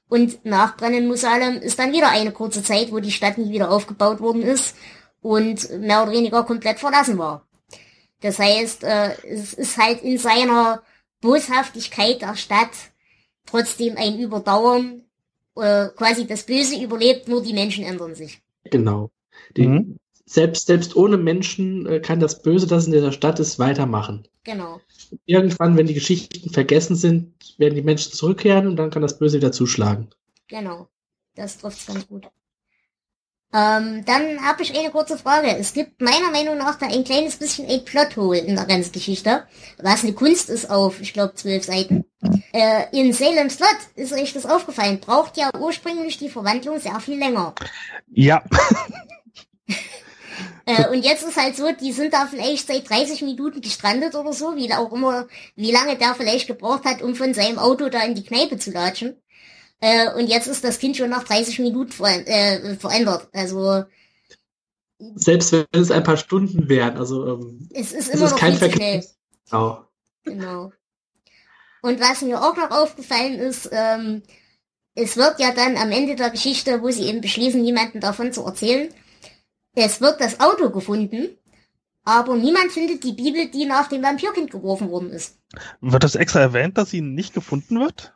Und nach Brennen Musalem ist dann wieder eine kurze Zeit, wo die Stadt nie wieder aufgebaut worden ist und mehr oder weniger komplett verlassen war. Das heißt, äh, es ist halt in seiner Boshaftigkeit der Stadt trotzdem ein Überdauern. Äh, quasi das Böse überlebt, nur die Menschen ändern sich. Genau. Die, Mhm. selbst, selbst ohne Menschen äh, kann das Böse, das in dieser Stadt ist, weitermachen. Genau. Irgendwann, wenn die Geschichten vergessen sind, werden die Menschen zurückkehren und dann kann das Böse wieder zuschlagen. Genau. Das trifft ganz gut. Ähm, dann habe ich eine kurze Frage. Es gibt meiner Meinung nach da ein kleines bisschen ein Plothole in der ganzen Geschichte, was eine Kunst ist auf, ich glaube, zwölf Seiten. Äh, in Salem's Lot ist euch das aufgefallen, braucht ja ursprünglich die Verwandlung sehr viel länger. Ja, Äh, und jetzt ist halt so, die sind da vielleicht seit 30 Minuten gestrandet oder so, wie auch immer, wie lange der vielleicht gebraucht hat, um von seinem Auto da in die Kneipe zu latschen. Äh, und jetzt ist das Kind schon nach 30 Minuten ver äh, verändert. Also Selbst wenn es ein paar Stunden wären. Also ähm, es ist es immer ist noch kein. Vergleich. Genau. Genau. Und was mir auch noch aufgefallen ist, ähm, es wird ja dann am Ende der Geschichte, wo sie eben beschließen, niemanden davon zu erzählen, es wird das Auto gefunden, aber niemand findet die Bibel, die nach dem Vampirkind geworfen worden ist. wird das extra erwähnt, dass sie nicht gefunden wird?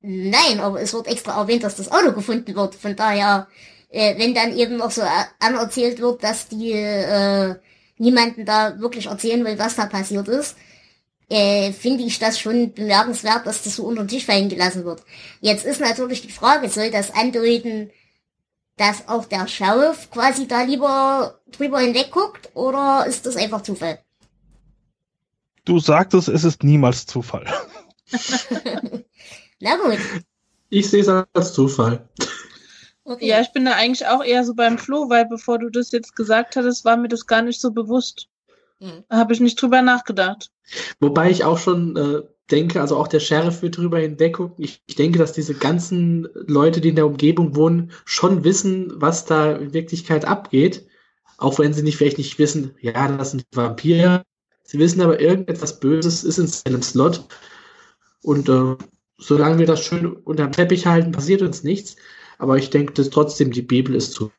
Nein, aber es wird extra erwähnt, dass das Auto gefunden wird. Von daher, äh, wenn dann eben noch so a- anerzählt wird, dass die äh, niemanden da wirklich erzählen will, was da passiert ist, äh, finde ich das schon bemerkenswert, dass das so unter den Tisch fallen gelassen wird. Jetzt ist natürlich die Frage, soll das andeuten, dass auch der Sheriff quasi da lieber drüber hinweg guckt, oder ist das einfach Zufall? Du sagtest, es ist niemals Zufall. Na gut. Ich sehe es als Zufall. Okay. Ja, ich bin da eigentlich auch eher so beim Flo, weil bevor du das jetzt gesagt hattest, war mir das gar nicht so bewusst. Hm. Da habe ich nicht drüber nachgedacht. Wobei ich auch schon äh, denke, also auch der Sheriff wird drüber hinweggucken. Ich, ich denke, dass diese ganzen Leute, die in der Umgebung wohnen, schon wissen, was da in Wirklichkeit abgeht. Auch wenn sie nicht vielleicht nicht wissen, ja, das sind Vampire. Sie wissen aber, irgendetwas Böses ist in seinem Slot. Und äh, solange wir das schön unter dem Teppich halten, passiert uns nichts. Aber ich denke, dass trotzdem die Bibel ist zu.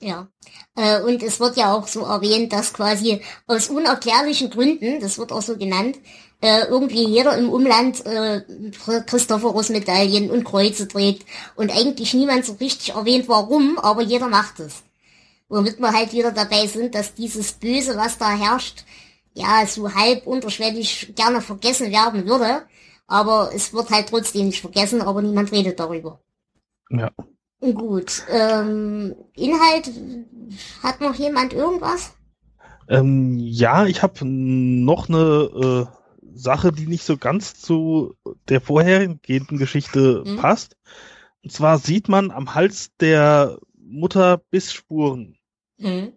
Ja. Äh, und es wird ja auch so erwähnt, dass quasi aus unerklärlichen Gründen, das wird auch so genannt, äh, irgendwie jeder im Umland äh, Christophorus-Medaillen und Kreuze trägt und eigentlich niemand so richtig erwähnt, warum, aber jeder macht es. Womit wir halt wieder dabei sind, dass dieses Böse, was da herrscht, ja, so halb unterschwellig gerne vergessen werden würde, aber es wird halt trotzdem nicht vergessen, aber niemand redet darüber. Ja. Gut, ähm, Inhalt, hat noch jemand irgendwas? Ähm, ja, ich habe noch eine äh, Sache, die nicht so ganz zu der vorhergehenden Geschichte Mhm. passt. Und zwar sieht man am Hals der Mutter Bissspuren. Hm.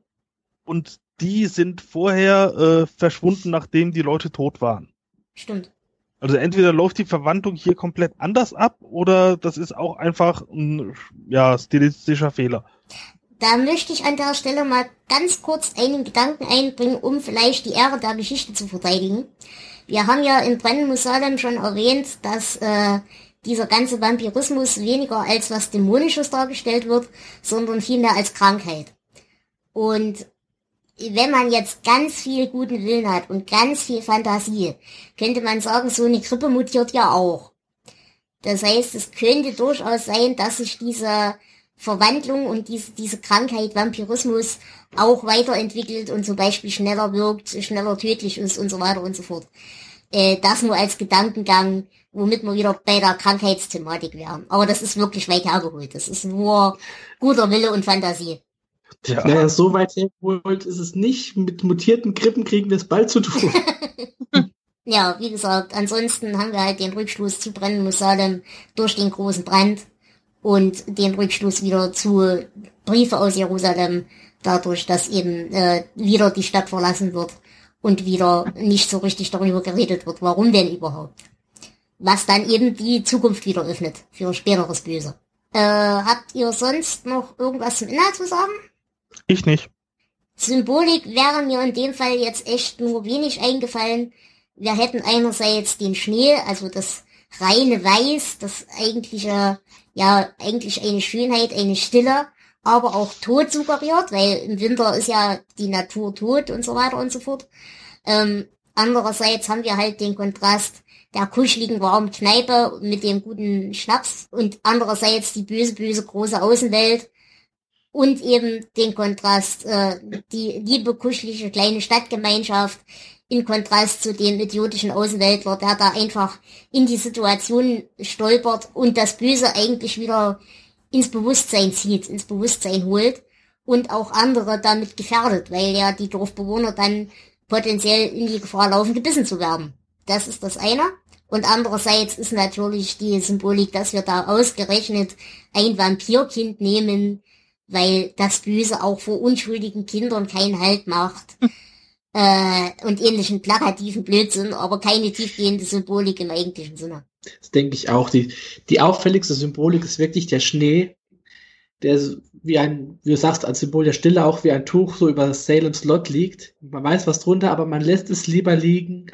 Und die sind vorher äh, verschwunden, nachdem die Leute tot waren. Stimmt. Also entweder läuft die Verwandlung hier komplett anders ab oder das ist auch einfach ein ja, stilistischer Fehler. Da möchte ich an der Stelle mal ganz kurz einen Gedanken einbringen, um vielleicht die Ehre der Geschichte zu verteidigen. Wir haben ja in Brennen Salem schon erwähnt, dass äh, dieser ganze Vampirismus weniger als was Dämonisches dargestellt wird, sondern vielmehr als Krankheit. Und wenn man jetzt ganz viel guten Willen hat und ganz viel Fantasie, könnte man sagen, so eine Grippe mutiert ja auch. Das heißt, es könnte durchaus sein, dass sich diese Verwandlung und diese, diese Krankheit Vampirismus auch weiterentwickelt und zum Beispiel schneller wirkt, schneller tödlich ist und so weiter und so fort. Äh, das nur als Gedankengang, womit wir wieder bei der Krankheitsthematik wären. Aber das ist wirklich weit hergeholt. Das ist nur guter Wille und Fantasie. Ja. Naja, so weit hergeholt ist es nicht. Mit mutierten Grippen kriegen wir es bald zu tun. Ja, wie gesagt, ansonsten haben wir halt den Rückschluss zu Brennen muss Salem durch den großen Brand und den Rückschluss wieder zu Briefe aus Jerusalem, dadurch, dass eben äh, wieder die Stadt verlassen wird und wieder nicht so richtig darüber geredet wird, warum denn überhaupt. Was dann eben die Zukunft wieder öffnet für späteres Böse. Äh, habt ihr sonst noch irgendwas zum Inhalt zu sagen? Ich nicht. Symbolik wäre mir in dem Fall jetzt echt nur wenig eingefallen. Wir hätten einerseits den Schnee, also das reine Weiß, das eigentliche, ja, eigentlich eine Schönheit, eine Stille, aber auch Tod suggeriert, weil im Winter ist ja die Natur tot und so weiter und so fort. Ähm, andererseits haben wir halt den Kontrast der kuscheligen warmen Kneipe mit dem guten Schnaps und andererseits die böse, böse große Außenwelt und eben den Kontrast, äh, die liebe, kuschelige kleine Stadtgemeinschaft in Kontrast zu dem idiotischen Außenweltler, der da einfach in die Situation stolpert und das Böse eigentlich wieder ins Bewusstsein zieht, ins Bewusstsein holt und auch andere damit gefährdet, weil ja die Dorfbewohner dann potenziell in die Gefahr laufen, gebissen zu werden. Das ist das eine. Und andererseits ist natürlich die Symbolik, dass wir da ausgerechnet ein Vampirkind nehmen, weil das Böse auch vor unschuldigen Kindern keinen Halt macht. äh, und ähnlichen plakativen Blödsinn, aber keine tiefgehende Symbolik im eigentlichen Sinne. Das denke ich auch. Die, die auffälligste Symbolik ist wirklich der Schnee, der wie ein, wie du sagst, als Symbol der Stille auch wie ein Tuch so über Salem's Lot liegt. Man weiß was drunter, aber man lässt es lieber liegen.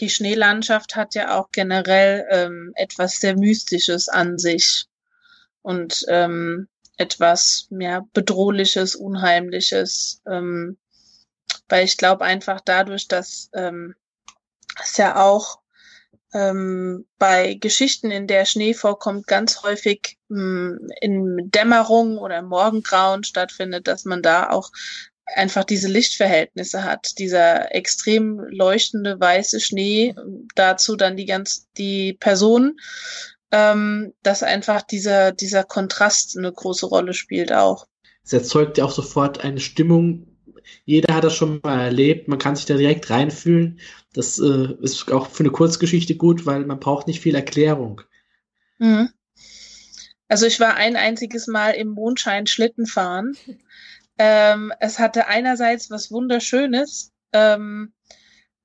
Die Schneelandschaft hat ja auch generell ähm, etwas sehr Mystisches an sich und ähm, etwas mehr Bedrohliches, Unheimliches, ähm, weil ich glaube einfach dadurch, dass ähm, es ja auch ähm, bei Geschichten, in der Schnee vorkommt, ganz häufig mh, in Dämmerung oder Morgengrauen stattfindet, dass man da auch einfach diese Lichtverhältnisse hat. Dieser extrem leuchtende weiße Schnee, dazu dann die ganz die Person, ähm, dass einfach dieser dieser Kontrast eine große Rolle spielt auch. Es erzeugt ja auch sofort eine Stimmung. Jeder hat das schon mal erlebt. Man kann sich da direkt reinfühlen. Das äh, ist auch für eine Kurzgeschichte gut, weil man braucht nicht viel Erklärung. Mhm. Also ich war ein einziges Mal im Mondschein Schlitten fahren. Ähm, es hatte einerseits was Wunderschönes, ähm,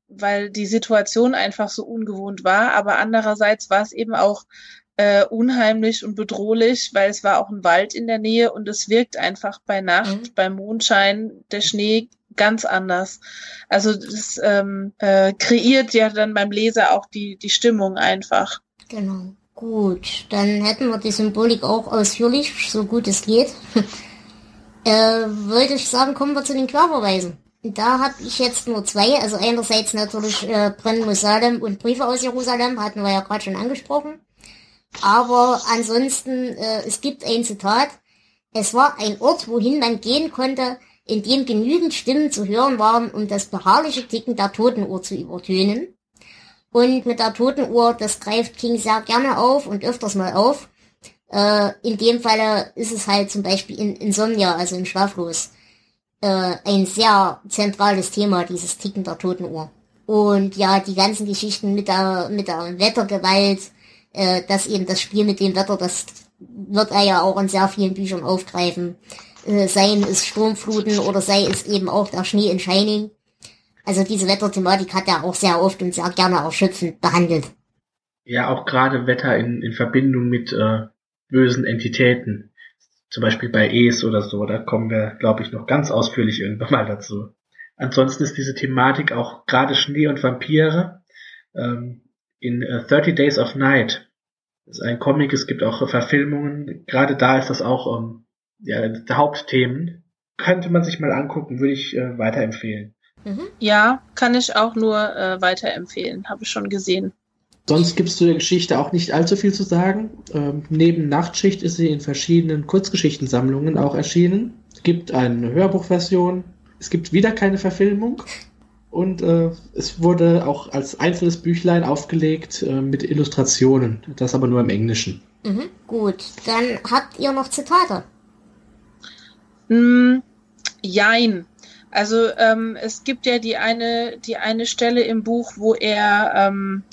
weil die Situation einfach so ungewohnt war. Aber andererseits war es eben auch äh, unheimlich und bedrohlich, weil es war auch ein Wald in der Nähe und es wirkt einfach bei Nacht, mhm. beim Mondschein, der Schnee ganz anders. Also das ähm, äh, kreiert ja dann beim Leser auch die, die Stimmung einfach. Genau. Gut, dann hätten wir die Symbolik auch ausführlich, so gut es geht. äh, würde ich sagen, kommen wir zu den Querverweisen. Da habe ich jetzt nur zwei, also einerseits natürlich äh, Brennen muss Salem und Briefe aus Jerusalem, hatten wir ja gerade schon angesprochen. Aber ansonsten, äh, es gibt ein Zitat, es war ein Ort, wohin man gehen konnte, in dem genügend Stimmen zu hören waren, um das beharrliche Ticken der Totenuhr zu übertönen. Und mit der Totenuhr, das greift King sehr gerne auf und öfters mal auf. Äh, in dem Falle ist es halt zum Beispiel in Insomnia, also in Schlaflos, äh, ein sehr zentrales Thema, dieses Ticken der Totenuhr. Und ja, die ganzen Geschichten mit der, mit der Wettergewalt, äh, dass eben das Spiel mit dem Wetter, das wird er ja auch in sehr vielen Büchern aufgreifen. Äh, seien es Sturmfluten oder sei es eben auch der Schnee in Shining. Also diese Wetterthematik hat er auch sehr oft und sehr gerne erschöpfend behandelt. Ja, auch gerade Wetter in, in Verbindung mit äh, bösen Entitäten. Zum Beispiel bei Es oder so, da kommen wir, glaube ich, noch ganz ausführlich irgendwann mal dazu. Ansonsten ist diese Thematik auch gerade Schnee und Vampire ähm, in äh, 30 Days of Night. Ist ein Comic, es gibt auch Verfilmungen. Gerade da ist das auch ähm, ja, Hauptthemen. Könnte man sich mal angucken, würde ich äh, weiterempfehlen. Mhm. Ja, kann ich auch nur äh, weiterempfehlen, habe ich schon gesehen. Sonst gibt es zu der Geschichte auch nicht allzu viel zu sagen. Ähm, neben Nachtschicht ist sie in verschiedenen Kurzgeschichtensammlungen auch erschienen. Es gibt eine Hörbuchversion. Es gibt wieder keine Verfilmung. Und äh, es wurde auch als einzelnes Büchlein aufgelegt äh, mit Illustrationen. Das aber nur im Englischen. Mhm, gut, dann habt ihr noch Zitate. Mm, jein. Also ähm, es gibt ja die eine, die eine Stelle im Buch, wo er, ähm,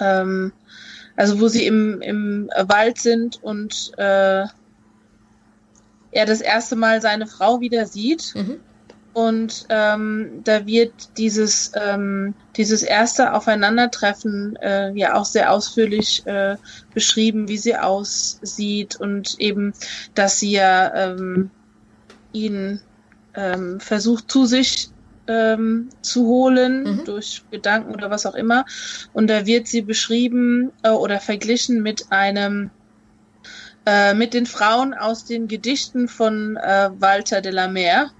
ähm, also wo sie im, im Wald sind und äh, er das erste Mal seine Frau wieder sieht. Mhm. Und ähm, da wird dieses, ähm, dieses erste Aufeinandertreffen äh, ja auch sehr ausführlich äh, beschrieben, wie sie aussieht und eben, dass sie ja ähm, ihn ähm, versucht zu sich ähm, zu holen mhm. durch Gedanken oder was auch immer. Und da wird sie beschrieben äh, oder verglichen mit einem äh, mit den Frauen aus den Gedichten von äh, Walter de la Mer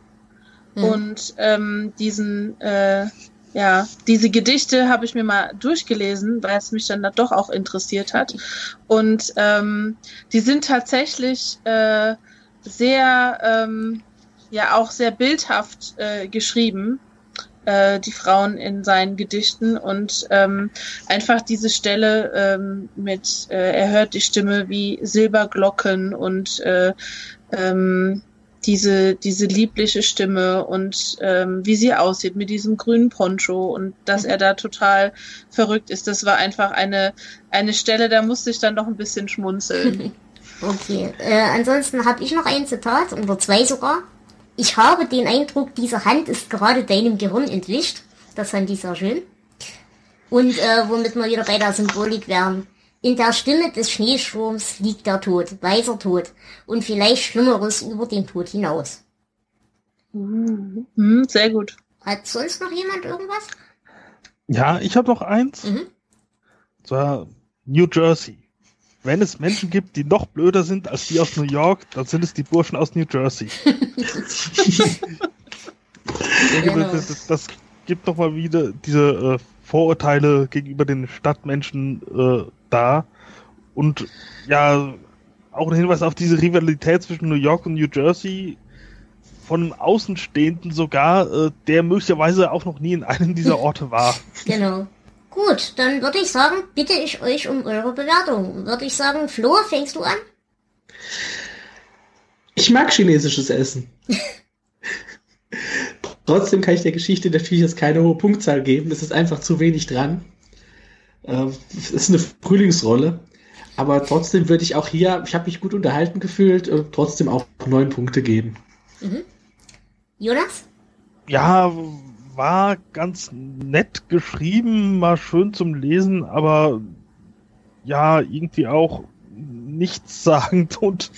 Mhm. Und ähm, diesen, äh, ja, diese Gedichte habe ich mir mal durchgelesen, weil es mich dann doch auch interessiert hat. Und ähm, die sind tatsächlich äh, sehr, ähm, ja, auch sehr bildhaft äh, geschrieben äh, die Frauen in seinen Gedichten und ähm, einfach diese Stelle ähm, mit, äh, er hört die Stimme wie Silberglocken und äh, ähm, diese, diese liebliche Stimme und ähm, wie sie aussieht mit diesem grünen Poncho und dass er da total verrückt ist. Das war einfach eine, eine Stelle, da musste ich dann noch ein bisschen schmunzeln. okay, äh, ansonsten habe ich noch ein Zitat, oder zwei sogar. Ich habe den Eindruck, diese Hand ist gerade deinem Gehirn entwischt. Das fand ich sehr schön. Und äh, womit wir wieder bei der Symbolik wären. In der Stimme des Schneesturms liegt der Tod, weißer Tod und vielleicht Schlimmeres über den Tod hinaus. Mhm, sehr gut. Hat sonst noch jemand irgendwas? Ja, ich habe noch eins. Mhm. Zwar New Jersey. Wenn es Menschen gibt, die noch blöder sind als die aus New York, dann sind es die Burschen aus New Jersey. genau. das, das, das, gibt doch mal wieder diese äh, Vorurteile gegenüber den Stadtmenschen äh, da. Und ja, auch ein Hinweis auf diese Rivalität zwischen New York und New Jersey von einem Außenstehenden sogar, äh, der möglicherweise auch noch nie in einem dieser Orte war. Genau. Gut, dann würde ich sagen, bitte ich euch um eure Bewertung. Würde ich sagen, Flo, fängst du an? Ich mag chinesisches Essen. Trotzdem kann ich der Geschichte natürlich jetzt keine hohe Punktzahl geben. Es ist einfach zu wenig dran. Äh, es ist eine Frühlingsrolle. Aber trotzdem würde ich auch hier, ich habe mich gut unterhalten gefühlt, äh, trotzdem auch neun Punkte geben. Mhm. Jonas? Ja, war ganz nett geschrieben, mal schön zum Lesen, aber ja, irgendwie auch nichtssagend und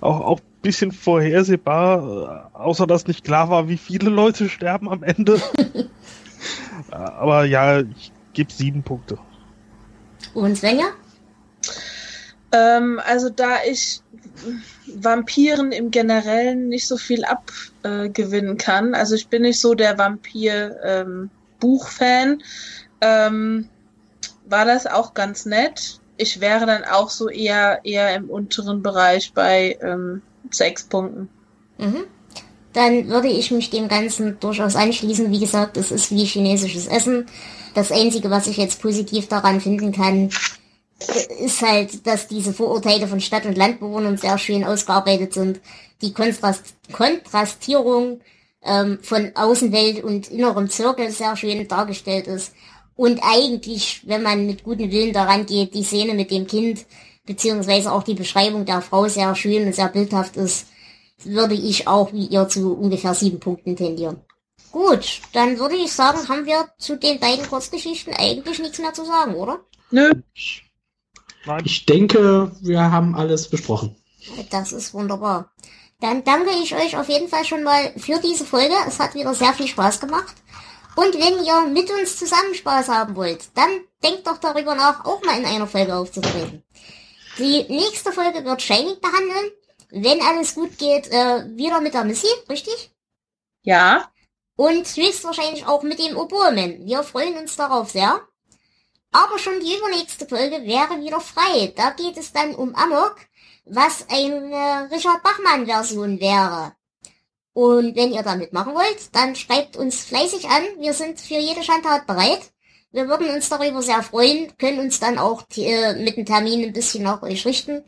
auch, auch bisschen vorhersehbar, außer dass nicht klar war, wie viele Leute sterben am Ende. aber ja, ich gebe sieben Punkte. Und Svenja? Ähm, also da ich Vampiren im Generellen nicht so viel abgewinnen äh, kann, also ich bin nicht so der Vampir-Buchfan, ähm, ähm, war das auch ganz nett. Ich wäre dann auch so eher eher im unteren Bereich bei ähm, sechs Punkten. Mhm. Dann würde ich mich dem Ganzen durchaus anschließen. Wie gesagt, es ist wie chinesisches Essen. Das Einzige, was ich jetzt positiv daran finden kann, ist halt, dass diese Vorurteile von Stadt- und Landbewohnern sehr schön ausgearbeitet sind. Die Kontrast Kontrastierung ähm, von Außenwelt und innerem Zirkel sehr schön dargestellt ist. Und eigentlich, wenn man mit gutem Willen daran geht, die Szene mit dem Kind, beziehungsweise auch die Beschreibung der Frau sehr schön und sehr bildhaft ist, würde ich auch wie ihr zu ungefähr sieben Punkten tendieren. Gut, dann würde ich sagen, haben wir zu den beiden Kurzgeschichten eigentlich nichts mehr zu sagen, oder? Nö. Nein. Ich denke, wir haben alles besprochen. Das ist wunderbar. Dann danke ich euch auf jeden Fall schon mal für diese Folge. Es hat wieder sehr viel Spaß gemacht. Und wenn ihr mit uns zusammen Spaß haben wollt, dann denkt doch darüber nach, auch mal in einer Folge aufzutreten. Die nächste Folge wird Shining behandeln. Wenn alles gut geht, äh, wieder mit der Missy, richtig? Ja. Und höchstwahrscheinlich auch mit dem Oboeman. Wir freuen uns darauf sehr. Aber schon die übernächste Folge wäre wieder frei. Da geht es dann um Amok, was eine Richard Bachmann-Version wäre. Und wenn ihr damit machen wollt, dann schreibt uns fleißig an. Wir sind für jede Schandtat bereit. Wir würden uns darüber sehr freuen, können uns dann auch äh, mit dem Termin ein bisschen nach euch richten.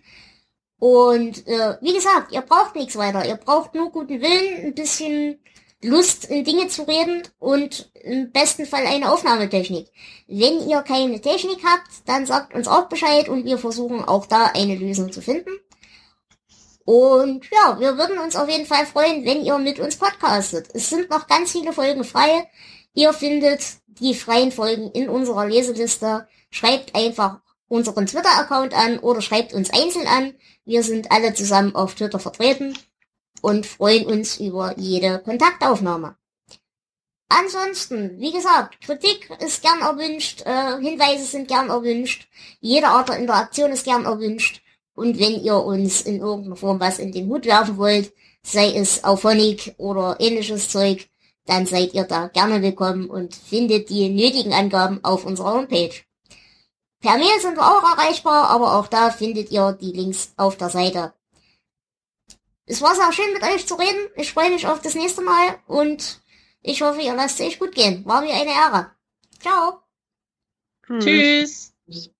Und äh, wie gesagt, ihr braucht nichts weiter. Ihr braucht nur guten Willen, ein bisschen Lust in Dinge zu reden und im besten Fall eine Aufnahmetechnik. Wenn ihr keine Technik habt, dann sagt uns auch Bescheid und wir versuchen auch da eine Lösung zu finden. Und ja, wir würden uns auf jeden Fall freuen, wenn ihr mit uns podcastet. Es sind noch ganz viele Folgen frei. Ihr findet die freien Folgen in unserer Leseliste. Schreibt einfach unseren Twitter-Account an oder schreibt uns einzeln an. Wir sind alle zusammen auf Twitter vertreten und freuen uns über jede Kontaktaufnahme. Ansonsten, wie gesagt, Kritik ist gern erwünscht, äh, Hinweise sind gern erwünscht, jede Art der Interaktion ist gern erwünscht. Und wenn ihr uns in irgendeiner Form was in den Hut werfen wollt, sei es Auphonic oder ähnliches Zeug, dann seid ihr da gerne willkommen und findet die nötigen Angaben auf unserer Homepage. Per Mail sind wir auch erreichbar, aber auch da findet ihr die Links auf der Seite. Es war sehr schön mit euch zu reden. Ich freue mich auf das nächste Mal und ich hoffe, ihr lasst es euch gut gehen. War mir eine Ehre. Ciao. Tschüss. Tschüss.